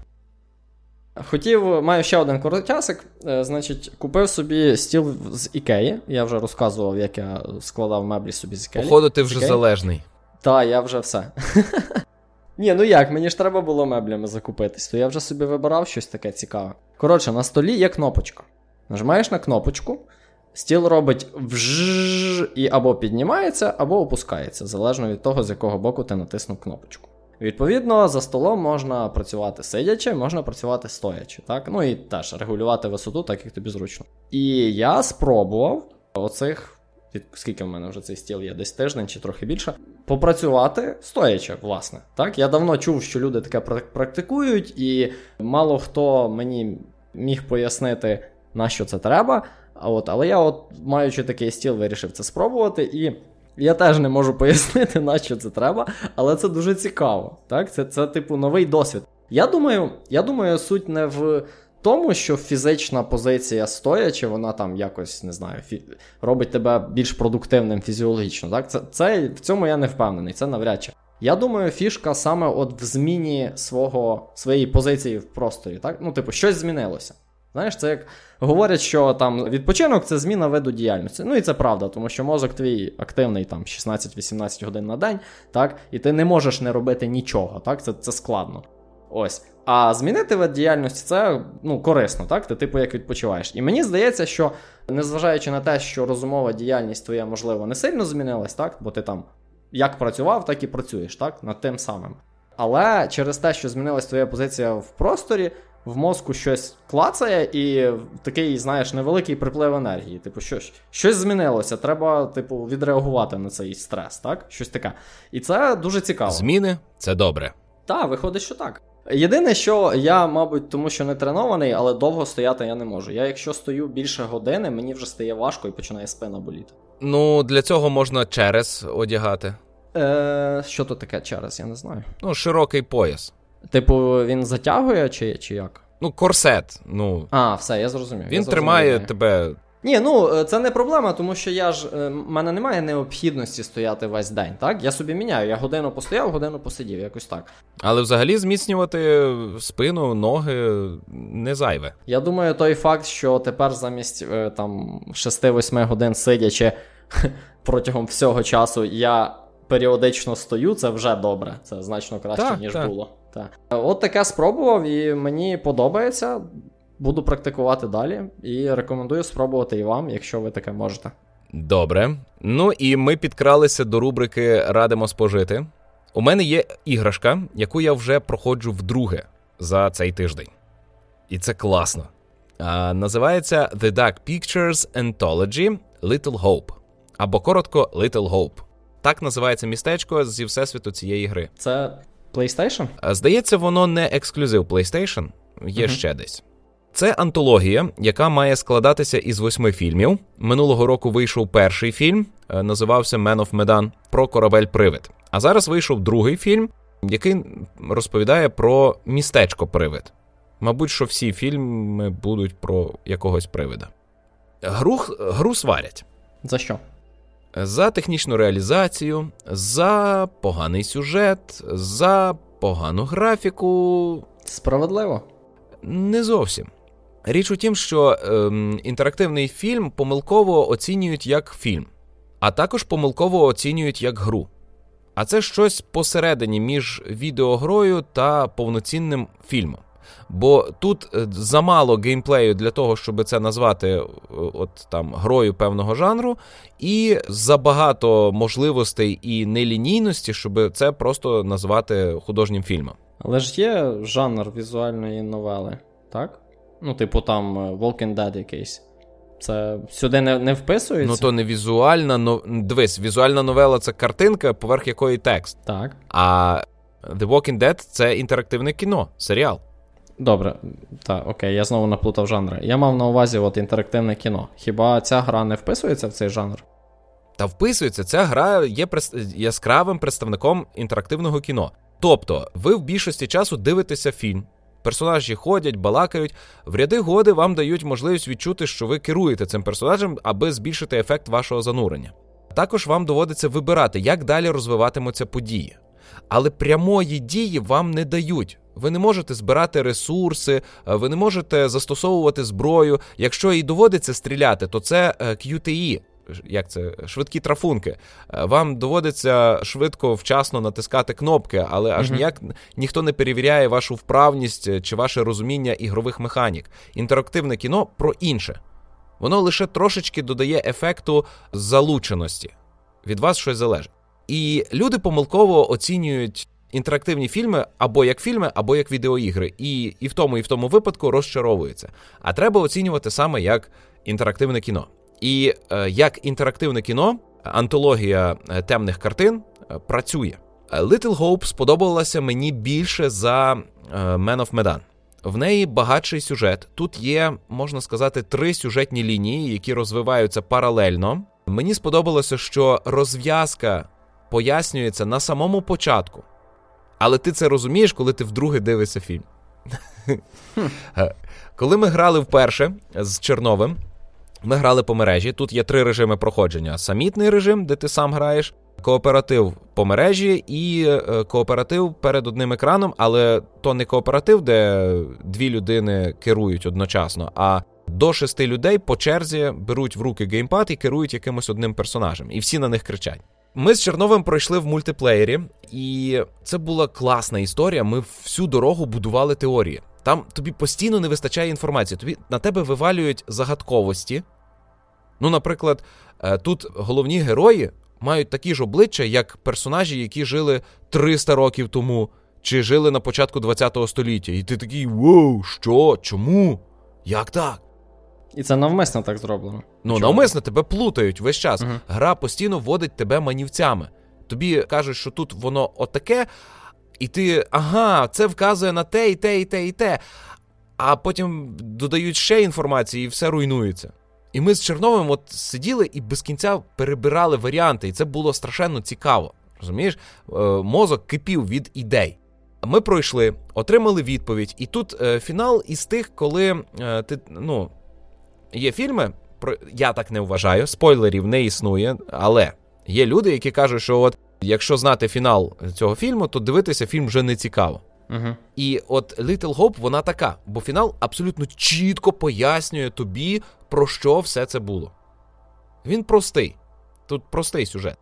Хотів, маю ще один коротясик. Е, значить, купив собі стіл з Ікеї. Я вже розказував, як я складав меблі собі з Ікеї. Походу, ти вже залежний. Так, я вже все. Ні, ну як, мені ж треба було меблями закупитись, то я вже собі вибирав щось таке цікаве. Коротше, на столі є кнопочка. Нажимаєш на кнопочку, Стіл робить вжж і або піднімається, або опускається, залежно від того, з якого боку ти натиснув кнопочку. Відповідно, за столом можна працювати сидячи, можна працювати стоячи, так? Ну і теж регулювати висоту, так як тобі зручно. І я спробував оцих, скільки в мене вже цей стіл є, десь тиждень чи трохи більше, попрацювати стоячи, власне. Так, Я давно чув, що люди таке практикують, і мало хто мені міг пояснити, на що це треба. От, Але я, от, маючи такий стіл, вирішив це спробувати. І я теж не можу пояснити, на що це треба, але це дуже цікаво. Так? Це, це, типу, новий досвід. Я думаю, я думаю, суть не в тому, що фізична позиція стоячи, вона там якось не знаю, фі... робить тебе більш продуктивним фізіологічно. Так? Це, це, В цьому я не впевнений, це навряд чи. Я думаю, фішка саме от в зміні свого, своєї позиції в просторі. Так? Ну, типу, щось змінилося. Знаєш, це як говорять, що там відпочинок це зміна виду діяльності. Ну і це правда, тому що мозок твій активний там 16-18 годин на день, так, і ти не можеш не робити нічого, так, це це складно. Ось. А змінити вид діяльності це ну, корисно, так? Ти типу як відпочиваєш. І мені здається, що незважаючи на те, що розумова діяльність твоя, можливо, не сильно змінилась, так? Бо ти там як працював, так і працюєш, так? Над тим самим. Але через те, що змінилась твоя позиція в просторі, в мозку щось клацає, і такий, знаєш, невеликий приплив енергії. Типу, що, щось змінилося. Треба, типу, відреагувати на цей стрес, так? Щось таке. І це дуже цікаво. Зміни це добре. Так, виходить, що так. Єдине, що я, мабуть, тому що не тренований, але довго стояти я не можу. Я, якщо стою більше години, мені вже стає важко і починає спина боліти. Ну, для цього можна через одягати. Е, Що то таке через, я не знаю. Ну, широкий пояс. Типу, він затягує чи чи як? Ну, корсет. ну... А, все, я зрозумів. Він я зрозумів, тримає тебе. Ні, ну е, це не проблема, тому що я ж в мене немає необхідності стояти весь день. Так, я собі міняю. Я годину постояв, годину посидів, якось так. Але взагалі зміцнювати спину, ноги не зайве. Я думаю, той факт, що тепер замість е, там 6-8 годин сидячи протягом всього часу, я періодично стою, це вже добре. Це значно краще, так, ніж так. було. Так. От таке спробував, і мені подобається. Буду практикувати далі і рекомендую спробувати і вам, якщо ви таке можете. Добре. Ну і ми підкралися до рубрики Радимо спожити. У мене є іграшка, яку я вже проходжу вдруге за цей тиждень. І це класно. А, Називається The Dark Pictures Anthology Little Hope. Або коротко Little Hope. Так називається містечко зі всесвіту цієї гри. Це PlayStation? Здається, воно не ексклюзив PlayStation, є uh-huh. ще десь. Це антологія, яка має складатися із восьми фільмів. Минулого року вийшов перший фільм, е, називався Man of Medan, про корабель Привид. А зараз вийшов другий фільм, який розповідає про містечко Привид. Мабуть, що всі фільми будуть про якогось привида. Гру, гру сварять. За що? За технічну реалізацію, за поганий сюжет, за погану графіку. Справедливо? Не зовсім. Річ у тім, що ем, інтерактивний фільм помилково оцінюють як фільм, а також помилково оцінюють як гру. А це щось посередині між відеогрою та повноцінним фільмом. Бо тут е, замало геймплею для того, щоб це назвати е, от там грою певного жанру, і забагато можливостей і нелінійності, щоб це просто назвати художнім фільмом. Але ж є жанр візуальної новели, так? Ну, типу, там е, Walking Dead якийсь. Це сюди не не вписується? Ну, то не візуальна но... Дивись, візуальна новела це картинка, поверх якої текст. Так. А The Walking Dead це інтерактивне кіно, серіал. Добре, так, окей, я знову наплутав жанри. Я мав на увазі от інтерактивне кіно. Хіба ця гра не вписується в цей жанр? Та вписується, ця гра є яскравим представником інтерактивного кіно. Тобто, ви в більшості часу дивитеся фільм, персонажі ходять, балакають, в ряди годи вам дають можливість відчути, що ви керуєте цим персонажем, аби збільшити ефект вашого занурення. Також вам доводиться вибирати, як далі розвиватимуться події. Але прямої дії вам не дають. Ви не можете збирати ресурси, ви не можете застосовувати зброю. Якщо і доводиться стріляти, то це е, QTE, як це швидкі трафунки. Е, вам доводиться швидко, вчасно натискати кнопки, але аж mm-hmm. ніяк ніхто не перевіряє вашу вправність е, чи ваше розуміння ігрових механік. Інтерактивне кіно про інше. Воно лише трошечки додає ефекту залученості. Від вас щось залежить. І люди помилково оцінюють інтерактивні фільми або як фільми, або як відеоігри. І і в тому, і в тому випадку розчаровуються. А треба оцінювати саме як інтерактивне кіно. І е, як інтерактивне кіно, антологія е, темних картин е, працює. Little Hope сподобалася мені більше за Man of Medan. В неї багатший сюжет. Тут є, можна сказати, три сюжетні лінії, які розвиваються паралельно. Мені сподобалося, що розв'язка пояснюється на самому початку. Але ти це розумієш, коли ти вдруге дивишся фільм. Коли ми грали вперше з Черновим, ми грали по мережі. Тут є три режими проходження: самітний режим, де ти сам граєш, кооператив по мережі і е, кооператив перед одним екраном, але то не кооператив, де дві людини керують одночасно, а до шести людей по черзі беруть в руки геймпад і керують якимось одним персонажем. І всі на них кричать. Ми з Черновим пройшли в мультиплеєрі, і це була класна історія. Ми всю дорогу будували теорії. Там тобі постійно не вистачає інформації. Тобі на тебе вивалюють загадковості. Ну, наприклад, е, тут головні герої мають такі ж обличчя, як персонажі, які жили 300 років тому, чи жили на початку ХХ століття. І ти такий воу, що? Чому? Як так? І це навмисно так зроблено. Ну, Чого? навмисно тебе плутають весь час. Угу. Гра постійно вводить тебе манівцями. Тобі кажуть, що тут воно отаке, і ти, ага, це вказує на те, і те, і те, і те. А потім додають ще інформації, і все руйнується. І ми з Черновим от сиділи і без кінця перебирали варіанти, і це було страшенно цікаво. Розумієш, е, мозок кипів від ідей. Ми пройшли, отримали відповідь, і тут е, фінал із тих, коли е, ти ну, є фільми, про я так не вважаю, спойлерів не існує, але є люди, які кажуть, що от якщо знати фінал цього фільму, то дивитися фільм вже не цікаво. Угу. І от Little Hope, вона така, бо фінал абсолютно чітко пояснює тобі, про що все це було. Він простий. Тут простий сюжет.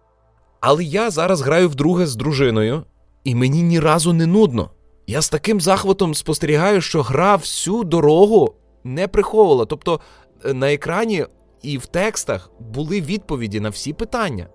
Але я зараз граю вдруге з дружиною, і мені ні разу не нудно. Я з таким захватом спостерігаю, що гра всю дорогу не приховувала. Тобто е, на екрані і в текстах були відповіді на всі питання.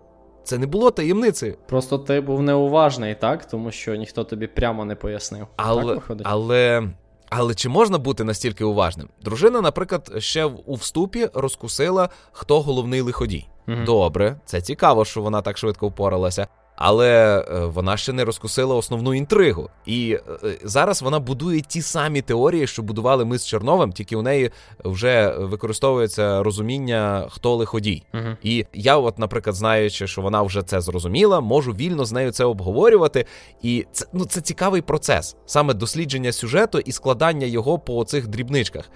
Це не було таємницею. Просто ти був неуважний, так? Тому що ніхто тобі прямо не пояснив. Але, так але, але чи можна бути настільки уважним? Дружина, наприклад, ще у вступі розкусила, хто головний лиходій. Угу. Добре, це цікаво, що вона так швидко впоралася. Але е, вона ще не розкусила основну інтригу. І е, зараз вона будує ті самі теорії, що будували ми з Черновим, тільки у неї вже використовується розуміння, хто лиходій. Мгм. І я, от, наприклад, знаючи, що вона вже це зрозуміла, можу вільно з нею це обговорювати. І це ну це цікавий процес, саме дослідження сюжету і складання його по цих дрібничках.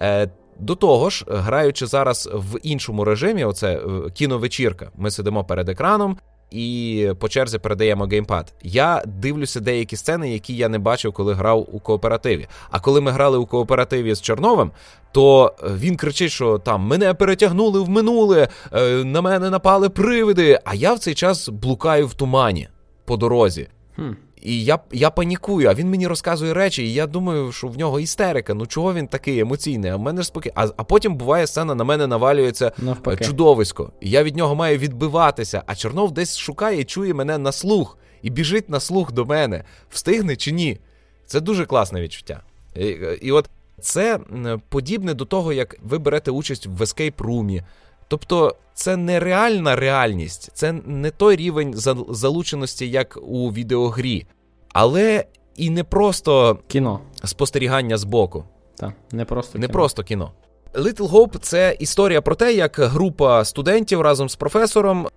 Е, до того ж, граючи зараз в іншому режимі, оце е, кіновечірка, ми сидимо перед екраном. І по черзі передаємо геймпад. Я дивлюся деякі сцени, які я не бачив, коли грав у кооперативі. А коли ми грали у кооперативі з Чорновим, то е, він кричить, що там мене перетягнули в минуле, е, на мене напали привиди. А я в цей час блукаю в тумані по дорозі. Хм. І я я панікую, а він мені розказує речі, і я думаю, що в нього істерика. Ну чого він такий емоційний? А в мене ж спокій. А, а потім буває сцена, на мене навалюється е, Навпаки. чудовисько. І я від нього маю відбиватися. А Чорнов десь шукає і чує мене на слух, і біжить на слух до мене. Встигне чи ні? Це дуже класне відчуття. І, і от це подібне до того, як ви берете участь в escape room. Тобто це не реальна реальність, це не той рівень залученості, як у відеогрі, але і не просто Кіно. спостерігання збоку, Так, не просто не кіно. просто кіно. Little Hope – це історія про те, як група студентів разом з професором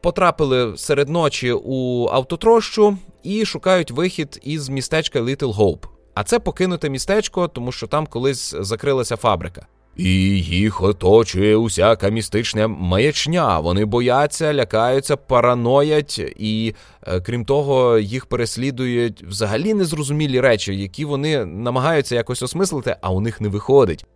потрапили серед ночі у автотрощу і шукають вихід із містечка Little Hope. А це покинуте містечко, тому що там колись закрилася фабрика. І їх оточує усяка містична маячня. Вони бояться, лякаються, параноять, і е, крім того, їх переслідують взагалі незрозумілі речі, які вони намагаються якось осмислити, а у них не виходить.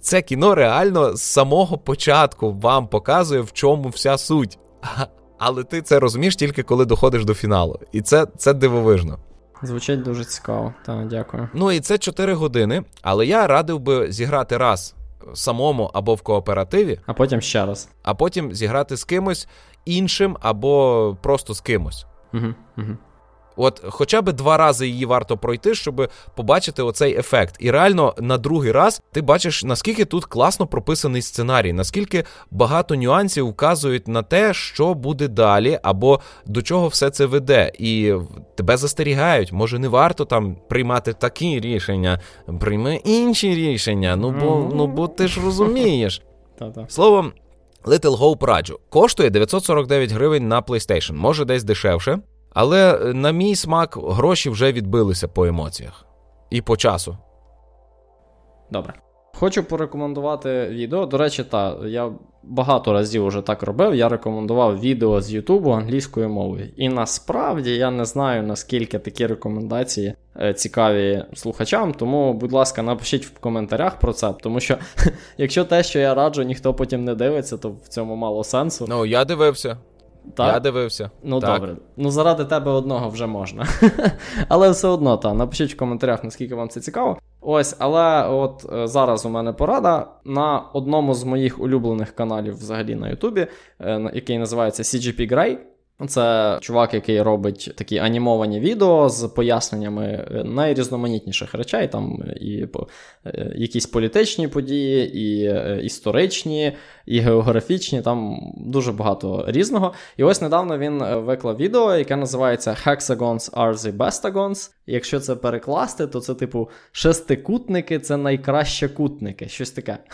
Це кіно реально з самого початку вам показує, в чому вся суть. Але ти це розумієш тільки коли доходиш до фіналу. І це, це дивовижно. Звучить дуже цікаво. Так, дякую. Ну і це 4 години, але я радив би зіграти раз самому або в кооперативі, А потім ще раз. а потім зіграти з кимось іншим або просто з кимось. Угу, угу. От хоча б два рази її варто пройти, щоб побачити оцей ефект. І реально на другий раз ти бачиш, наскільки тут класно прописаний сценарій, наскільки багато нюансів вказують на те, що буде далі, або до чого все це веде. І тебе застерігають, може не варто там приймати такі рішення, прийми інші рішення. Ну бо, ну бо ти ж розумієш. Словом, Little Hope раджу. Коштує 949 гривень на PlayStation, може десь дешевше. Але е, на мій смак гроші вже відбилися по емоціях і по часу. Добре. Хочу порекомендувати відео. До речі, та, я багато разів уже так робив. Я рекомендував відео з Ютубу англійською мовою. І насправді я не знаю, наскільки такі рекомендації е, цікаві слухачам. Тому, будь ласка, напишіть в коментарях про це. Тому що, якщо те, що я раджу, ніхто потім не дивиться, то в цьому мало сенсу. Ну, я дивився. Так? Я дивився. Ну так. добре, ну заради тебе одного вже можна. але все одно, та, напишіть в коментарях, наскільки вам це цікаво. Ось, але от е, зараз у мене порада на одному з моїх улюблених каналів взагалі на Ютубі, е, який називається CGP Grey. Це чувак, який робить такі анімовані відео з поясненнями е, найрізноманітніших речей, там і е, якісь політичні події, і е, історичні, і географічні, там дуже багато різного. І ось недавно він виклав відео, яке називається Hexagons are the bestagons. Якщо це перекласти, то це типу шестикутники це найкраще кутники. Щось таке.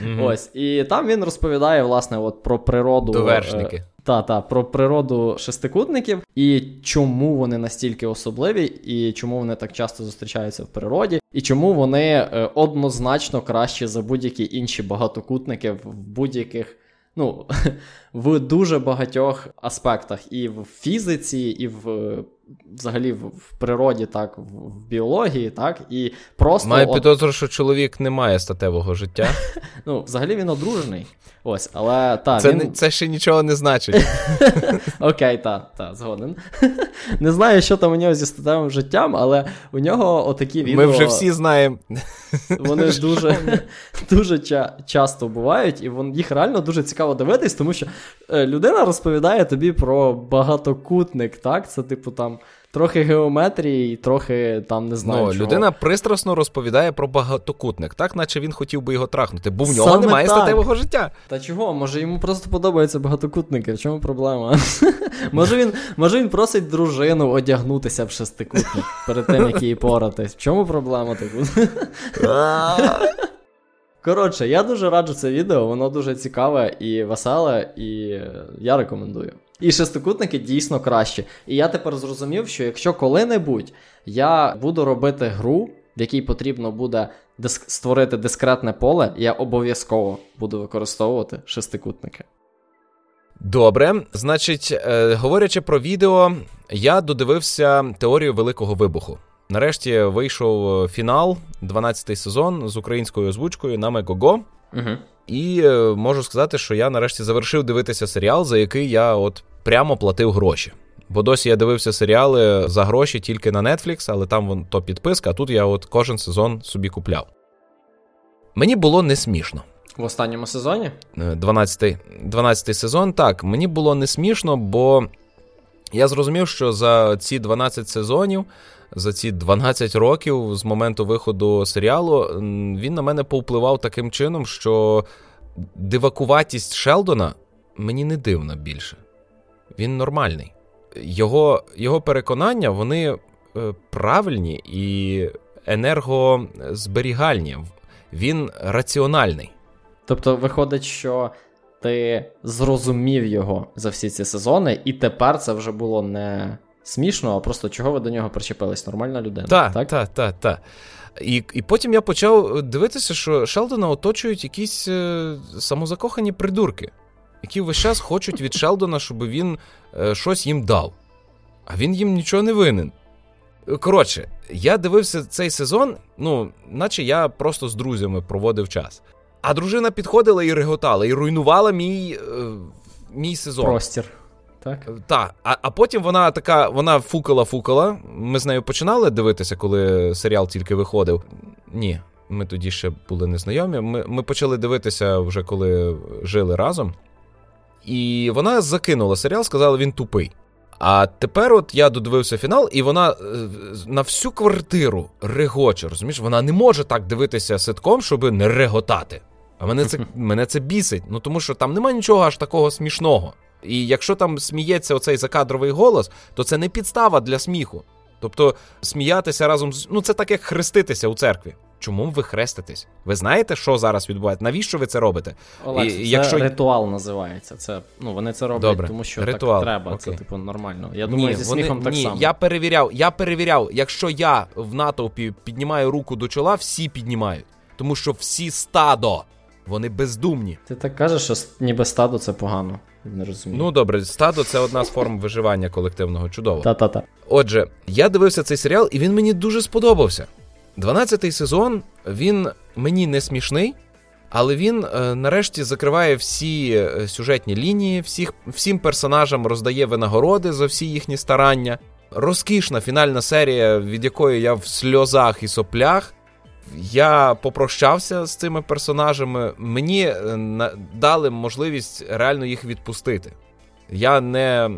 Mm-hmm. Ось. І там він розповідає, власне, от про природу. Довершники. Та, та, про природу шестикутників і чому вони настільки особливі, і чому вони так часто зустрічаються в природі, і чому вони е, однозначно кращі за будь-які інші багатокутники в будь-яких ну, в дуже багатьох аспектах, і в фізиці, і в взагалі в природі, так, в біології, так, і просто. Має от... підозру, що чоловік не має статевого життя. Ну, взагалі він одружений. Ось, але та, Це він... не, це ще нічого не значить. Окей, так, та, згоден. Не знаю, що там у нього зі статевим життям, але у нього отакі відео. Ми вже всі знаємо. Вони дуже дуже ча- часто бувають, і вон, їх реально дуже цікаво дивитись, тому що е, людина розповідає тобі про багатокутник, так? Це, типу, там трохи геометрії, трохи там не знаю. Ну, чого. Людина пристрасно розповідає про багатокутник, так наче він хотів би його трахнути, бо в нього Саме немає так. статевого життя. Та чого? Може йому просто подобаються багатокутники? В чому проблема? Може він може він просить дружину одягнутися в шестикутник перед тим, як її поратись. В чому проблема типу? Коротше, я дуже раджу це відео, воно дуже цікаве і веселе, і я рекомендую. І шестикутники дійсно кращі. І я тепер зрозумів, що якщо коли-небудь я буду робити гру, в якій потрібно буде диск... створити дискретне поле, я обов'язково буду використовувати шестикутники. Добре, значить, е, говорячи про відео, я додивився теорію Великого Вибуху. Нарешті вийшов фінал, 12-й сезон з українською озвучкою на Мегого. Угу. І е, можу сказати, що я нарешті завершив дивитися серіал, за який я от прямо платив гроші. Бо досі я дивився серіали за гроші тільки на Netflix, але там вон то підписка, а тут я от кожен сезон собі купляв. Мені було не смішно. В останньому сезоні? 12-й 12 сезон, так, мені було не смішно, бо я зрозумів, що за ці 12 сезонів, за ці 12 років з моменту виходу серіалу, він на мене повпливав таким чином, що дивакуватість Шелдона мені не дивна більше. Він нормальний. Його його переконання вони е, правильні і енергозберігальні. Він раціональний. Тобто, виходить, що ти зрозумів його за всі ці сезони, і тепер це вже було не смішно, а просто чого ви до нього причепились? Нормальна людина. Так, так, так, так. Та. І і потім я почав дивитися, що Шелдона оточують якісь е, самозакохані придурки, які весь час хочуть від Шелдона, щоб він е, щось їм дав. А він їм нічого не винен. Коротше, я дивився цей сезон, ну, наче я просто з друзями проводив час. А дружина підходила і реготала, і руйнувала мій е, мій сезон. Простір. Так, Так. А а потім вона така, вона фукала-фукала. Ми з нею починали дивитися, коли серіал тільки виходив. Ні, ми тоді ще були незнайомі. Ми, Ми почали дивитися вже коли жили разом. І вона закинула серіал, сказала, він тупий. А тепер от я додивився фінал, і вона е, на всю квартиру регоче, розумієш? Вона не може так дивитися ситком, щоб не реготати. А мене це мене це бісить. Ну тому що там немає нічого аж такого смішного. І якщо там сміється оцей закадровий голос, то це не підстава для сміху. Тобто сміятися разом з ну це так як хреститися у церкві. Чому ви хреститесь? Ви знаєте, що зараз відбувається? Навіщо ви це робите? Олег, І, це якщо... ритуал називається. Це ну вони це роблять, Добре. тому що ритуал. так треба. Окей. Це типу нормально. Я думаю, ні, зі вони, сміхом так ні, само. Я перевіряв, я перевіряв, якщо я в натовпі піднімаю руку до чола, всі піднімають, тому що всі стадо. Вони бездумні. Ти так кажеш, що ніби стадо це погано. Не розумію. Ну добре, стадо це одна з форм виживання колективного. Чудово. Та-та-та. Отже, я дивився цей серіал, і він мені дуже сподобався. Дванадцятий сезон він мені не смішний, але він е, нарешті закриває всі е, сюжетні лінії, всіх, всім персонажам роздає винагороди за всі їхні старання. Розкішна фінальна серія, від якої я в сльозах і соплях. Я попрощався з цими персонажами. Мені е, дали можливість реально їх відпустити. Я не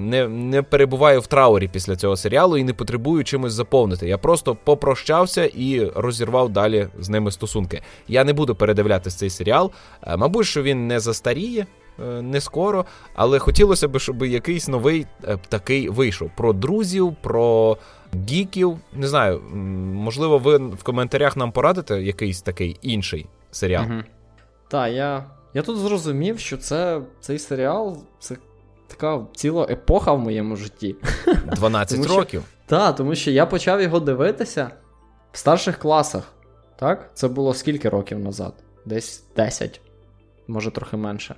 не, не перебуваю в траурі після цього серіалу і не потребую чимось заповнити. Я просто попрощався і розірвав далі з ними стосунки. Я не буду передивлятись цей серіал. Е, мабуть, що він не застаріє. Е, не скоро, але хотілося б, щоб якийсь новий такий вийшов про друзів, про гіків. Не знаю, можливо, ви в коментарях нам порадите якийсь такий інший серіал. Угу. Так, я я тут зрозумів, що це цей серіал це така ціла епоха в моєму житті. 12 тому, років. Так, тому що я почав його дивитися в старших класах. Так? Це було скільки років назад? Десь 10, може трохи менше.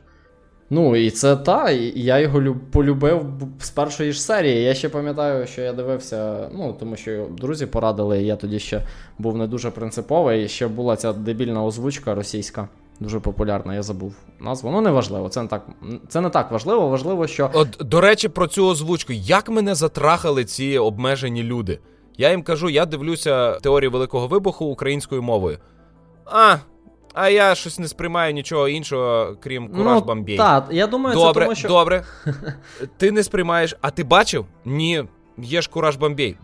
Ну, і це та, я його люб, полюбив з першої ж серії. Я ще пам'ятаю, що я дивився, ну, тому що друзі порадили, і я тоді ще був не дуже принциповий. І ще була ця дебільна озвучка російська. Дуже популярна, я забув назву. Ну, неважливо, це не так це не так важливо. Важливо, що. От, до речі, про цю озвучку. Як мене затрахали ці обмежені люди? Я їм кажу, я дивлюся теорію Великого Вибуху українською мовою. А, а я щось не сприймаю нічого іншого, крім Кураж ну, Бомбей. Так, я думаю, добре, це тому, що... Добре, Ти не сприймаєш, а ти бачив? Ні, є ж Кураж Бомбей.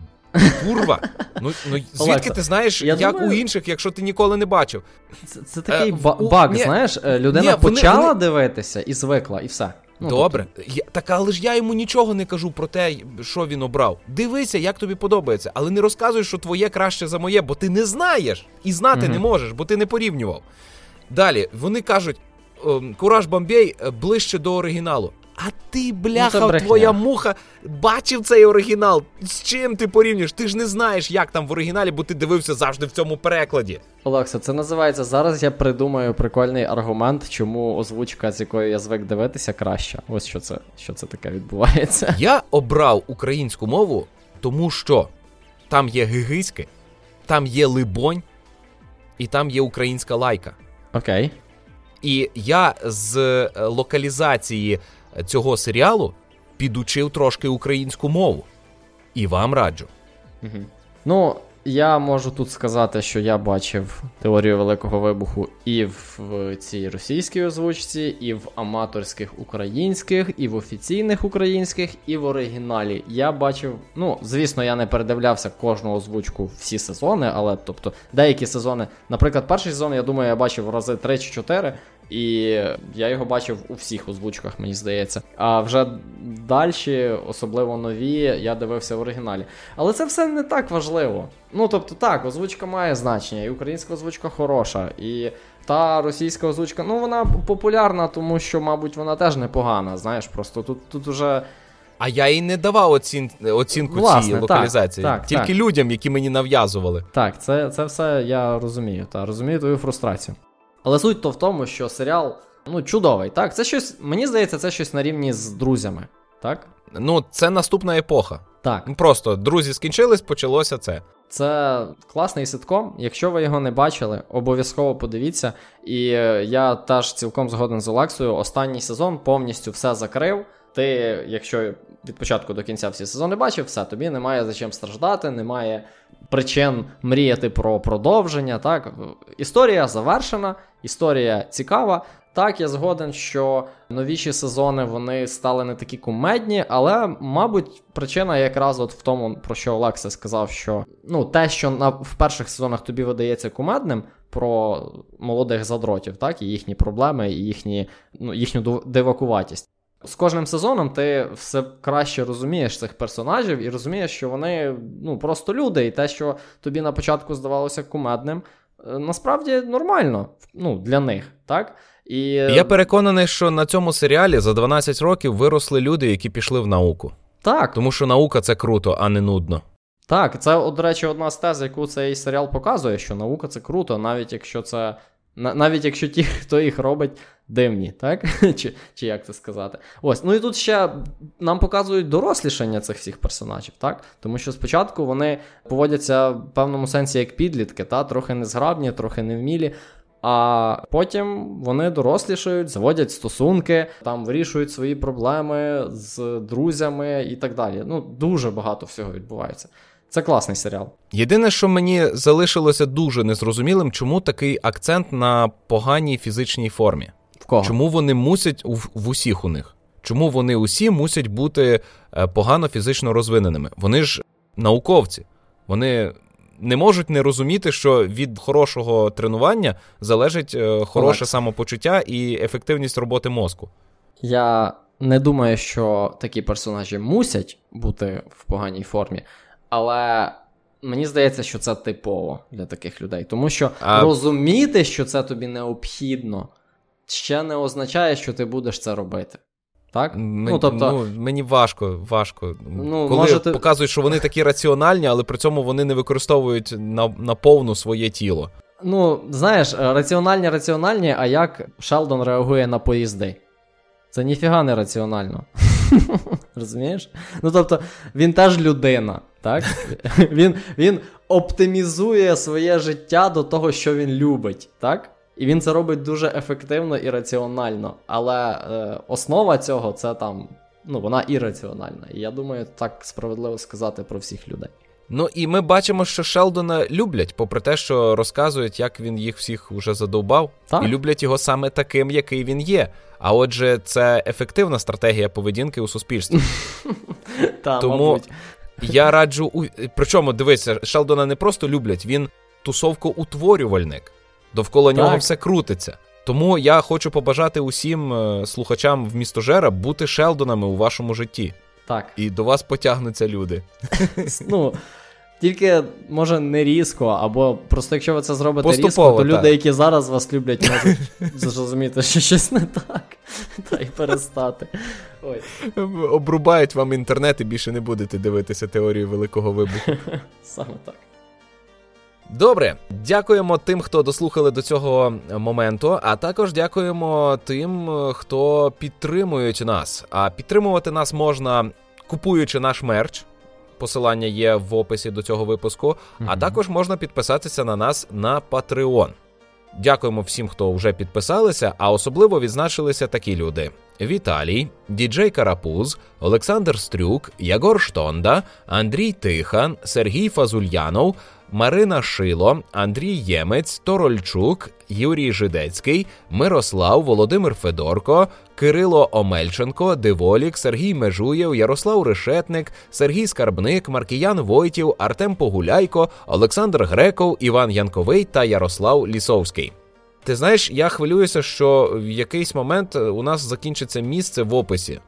Курва. Ну ну звідки Олекса, ти знаєш, як думаю... у інших, якщо ти ніколи не бачив? Це це такий е, баг, у... знаєш, е, людина ні, почала вони... дивитися і звикла, і все. Ну, Добре, тобто... я, так але ж я йому нічого не кажу про те, що він обрав. Дивися, як тобі подобається, але не розказуй, що твоє краще за моє, бо ти не знаєш і знати угу. не можеш, бо ти не порівнював. Далі вони кажуть: ем, Кураж Бомбей е, ближче до оригіналу. А ти, бляха, ну, твоя муха, бачив цей оригінал. З чим ти порівнюєш? Ти ж не знаєш, як там в оригіналі, бо ти дивився завжди в цьому перекладі. Олекса, це називається зараз. Я придумаю прикольний аргумент, чому озвучка, з якою я звик дивитися, краща. Ось що це що це таке відбувається. Я обрав українську мову, тому що там є гигиськи, там є либонь, і там є українська лайка. Окей. І я з е, локалізації цього серіалу підучив трошки українську мову. І вам раджу. Угу. Ну, я можу тут сказати, що я бачив теорію Великого Вибуху і в цій російській озвучці, і в аматорських українських, і в офіційних українських, і в оригіналі. Я бачив, ну, звісно, я не передивлявся кожну озвучку всі сезони, але тобто деякі сезони, наприклад, перший сезон, я думаю, я бачив рази 3 чи 4. І я його бачив у всіх озвучках, мені здається. А вже далі, особливо нові, я дивився в оригіналі. Але це все не так важливо. Ну тобто, так, озвучка має значення, і українська озвучка хороша, і та російська озвучка, ну вона популярна, тому що, мабуть, вона теж непогана. Знаєш, просто тут тут уже. А я і не давав оцін... оцінку Власне, цій локалізації. Так, так, Тільки так. людям, які мені нав'язували. Так, це це все я розумію. Та розумію твою фрустрацію. Але суть то в тому, що серіал ну, чудовий. Так, це щось, мені здається, це щось на рівні з друзями. Так? Ну, це наступна епоха. Так. Ну, просто друзі скінчились, почалося це. Це класний ситком. Якщо ви його не бачили, обов'язково подивіться. І я теж цілком згоден з Олексою. Останній сезон повністю все закрив. Ти, якщо від початку до кінця всі сезони бачив, все, тобі немає за чим страждати, немає причин мріяти про продовження. Так, Історія завершена, історія цікава. Так, я згоден, що новіші сезони вони стали не такі кумедні, але, мабуть, причина якраз от в тому, про що Олекса сказав, що ну, те, що на, в перших сезонах тобі видається кумедним, про молодих задротів, так, і їхні проблеми, і їхні, ну, їхню дивакуватість. З кожним сезоном ти все краще розумієш цих персонажів і розумієш, що вони ну, просто люди, і те, що тобі на початку здавалося кумедним, насправді нормально ну, для них. так? І... Я переконаний, що на цьому серіалі за 12 років виросли люди, які пішли в науку. Так. Тому що наука це круто, а не нудно. Так, це, до речі, одна з тез, яку цей серіал показує, що наука це круто, навіть якщо це навіть якщо ті, хто їх робить, дивні, так? Чи чи як це сказати? Ось, ну і тут ще нам показують дорослішання цих всіх персонажів, так? Тому що спочатку вони поводяться в певному сенсі як підлітки, та? трохи незграбні, трохи невмілі. А потім вони дорослішають, заводять стосунки, там вирішують свої проблеми з друзями і так далі. Ну, дуже багато всього відбувається. Це класний серіал. Єдине, що мені залишилося дуже незрозумілим, чому такий акцент на поганій фізичній формі. В кого? Чому вони мусять в, в усіх у них? Чому вони усі мусять бути е, погано фізично розвиненими? Вони ж науковці. Вони не можуть не розуміти, що від хорошого тренування залежить е, хороше Олег. самопочуття і ефективність роботи мозку. Я не думаю, що такі персонажі мусять бути в поганій формі, але мені здається, що це типово для таких людей. Тому що а... розуміти, що це тобі необхідно, ще не означає, що ти будеш це робити. Так? М- ну, тобто... ну, Мені важко, важко. Ну, Коли може, показують, що вони такі раціональні, але при цьому вони не використовують на, на повну своє тіло. Ну, знаєш, раціональні, раціональні, а як Шелдон реагує на поїзди? Це ніфіга не раціонально. Розумієш? Ну тобто, він теж людина, так? Він він оптимізує своє життя до того, що він любить, так? І він це робить дуже ефективно і раціонально. Але е, основа цього це там, ну, вона ірраціональна. І я думаю, так справедливо сказати про всіх людей. Ну і ми бачимо, що Шелдона люблять, попри те, що розказують, як він їх всіх уже задовбав, так. і люблять його саме таким, який він є. А отже, це ефективна стратегія поведінки у суспільстві. Тому я раджу. Причому дивися, Шелдона не просто люблять, він тусовко-утворювальник. Довкола так. нього все крутиться. Тому я хочу побажати усім е, слухачам в містожера бути Шелдонами у вашому житті. Так. І до вас потягнуться люди. Ну, тільки, може, не різко, або просто якщо ви це зробите Поступово, різко, то так. люди, які зараз вас люблять, можуть зрозуміти, що щось не так. Та й перестати. Ой. Обрубають вам інтернет і більше не будете дивитися теорію Великого Вибуху. Саме так. Добре, дякуємо тим, хто дослухали до цього моменту. А також дякуємо тим, хто підтримують нас. А підтримувати нас можна купуючи наш мерч. Посилання є в описі до цього випуску. Mm-hmm. А також можна підписатися на нас на Patreon. Дякуємо всім, хто вже підписалися, а особливо відзначилися такі люди: Віталій, Діджей Карапуз, Олександр Стрюк, Ягор Штонда, Андрій Тихан, Сергій Фазульянов, Марина Шило, Андрій Ємець, Торольчук, Юрій Жидецький, Мирослав, Володимир Федорко, Кирило Омельченко, Диволік, Сергій Межуєв, Ярослав Решетник, Сергій Скарбник, Маркіян Войтів, Артем Погуляйко, Олександр Греков, Іван Янковий та Ярослав Лісовський. Ти знаєш, я хвилююся, що в якийсь момент у нас закінчиться місце в описі.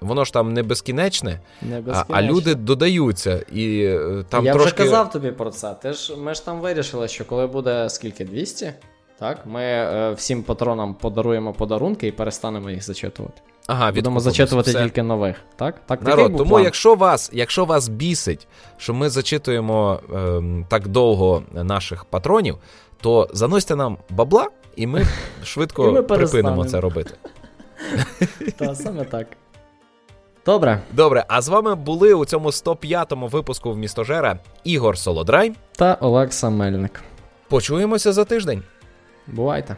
Воно ж там не безкінечне, не безкінечне. А, а люди додаються. і е, там Я трошки... вже казав тобі про це. Ти ж, Ми ж там вирішили, що коли буде скільки 200, так, ми е, всім патронам подаруємо подарунки і перестанемо їх зачитувати. Ага, Будемо зачитувати все. тільки нових. Так? Так, Народ, Тому, план. якщо вас якщо вас бісить, що ми зачитуємо е, так довго наших патронів, то заносьте нам бабла, і ми швидко і ми припинимо це робити. Так, саме так. Добре. Добре, а з вами були у цьому 105-му випуску в містожера Ігор Солодрай та Олекса Мельник. Почуємося за тиждень. Бувайте.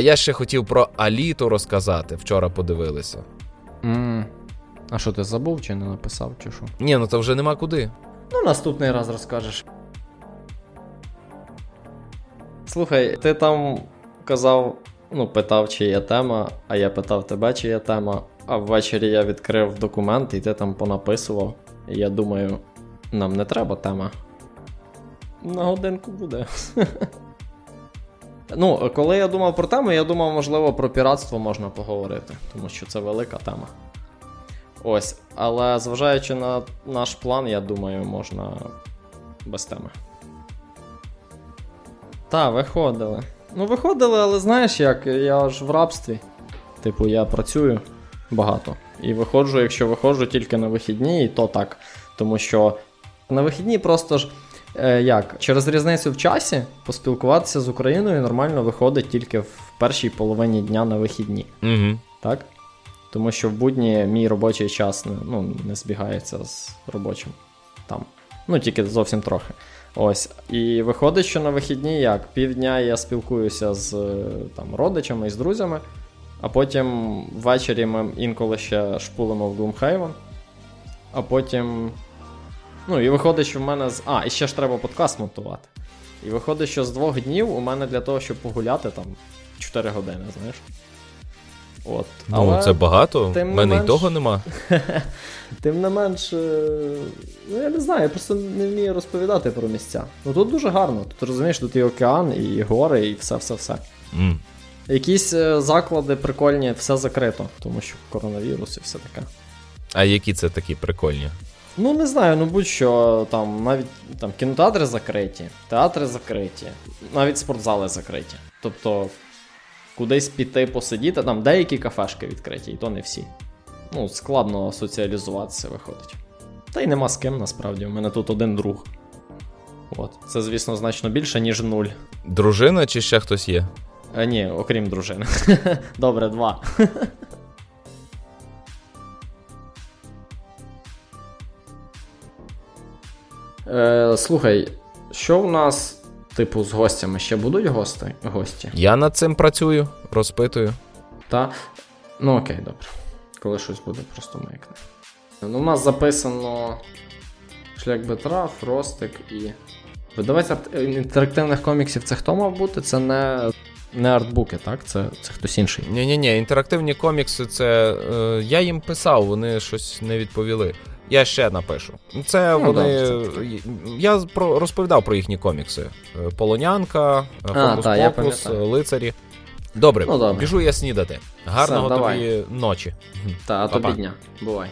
А я ще хотів про Аліту розказати. Вчора подивилися. Mm. А що ти забув чи не написав, чи що? Ні, ну то вже нема куди. Ну, наступний раз розкажеш. Слухай, ти там казав, ну, питав, чи є тема, а я питав тебе, чи є тема. А ввечері я відкрив документ, і ти там понаписував. І я думаю, нам не треба тема. На годинку буде. Ну, коли я думав про тему, я думав, можливо, про піратство можна поговорити, тому що це велика тема. Ось. Але зважаючи на наш план, я думаю, можна без теми. Та, виходили. Ну, виходили, але знаєш як, я ж в рабстві. Типу, я працюю багато. І виходжу, якщо виходжу тільки на вихідні, і то так. Тому що на вихідні просто ж. Е, як? Через різницю в часі поспілкуватися з Україною нормально виходить тільки в першій половині дня на вихідні. Угу. Так? Тому що в будні мій робочий час не, ну, не збігається з робочим там. Ну, тільки зовсім трохи. Ось. І виходить, що на вихідні як? Півдня я спілкуюся з там, родичами і з друзями, а потім ввечері ми інколи ще шпулимо в Gloomhaven, а потім. Ну, і виходить, що в мене з. А, і ще ж треба подкаст монтувати. І виходить, що з двох днів у мене для того, щоб погуляти там 4 години, знаєш. От. Ну, Але це багато, в мене менш... й того нема. Тим не менш, е, ну я не знаю, я просто не вмію розповідати про місця. Ну тут дуже гарно. Тут розумієш, тут і океан, і гори, і все-все-все. Mm. Якісь е, заклади прикольні, все закрито, тому що коронавірус і все таке. А які це такі прикольні? Ну, не знаю, ну будь-що там навіть там кінотеатри закриті, театри закриті, навіть спортзали закриті. Тобто кудись піти посидіти, там деякі кафешки відкриті, і то не всі. Ну, складно соціалізуватися виходить. Та й нема з ким насправді. У мене тут один друг. От. Це, звісно, значно більше, ніж нуль. Дружина чи ще хтось є? А, е, Ні, окрім дружини. Добре, два. Е, Слухай, що в нас Типу, з гостями ще будуть гости? гості? Я над цим працюю, розпитую. Та. Ну окей, добре. Коли щось буде, просто маякне. Ну, У нас записано шлях Бетра, Фростик і. Видавець інтерактивних коміксів це хто мав бути? Це не не артбуки, так? Це це хтось інший. Ні-ні, ні інтерактивні комікси, це. Е, я їм писав, вони щось не відповіли. Я ще напишу. Це ну, вони. Да, я про розповідав про їхні комікси: е, Полонянка, е, Фокус та, Покус, Лицарі. Добре, ну, добре, біжу я снідати. Гарного Сам, тобі давай. ночі. Та, а тобі дня. Бувай.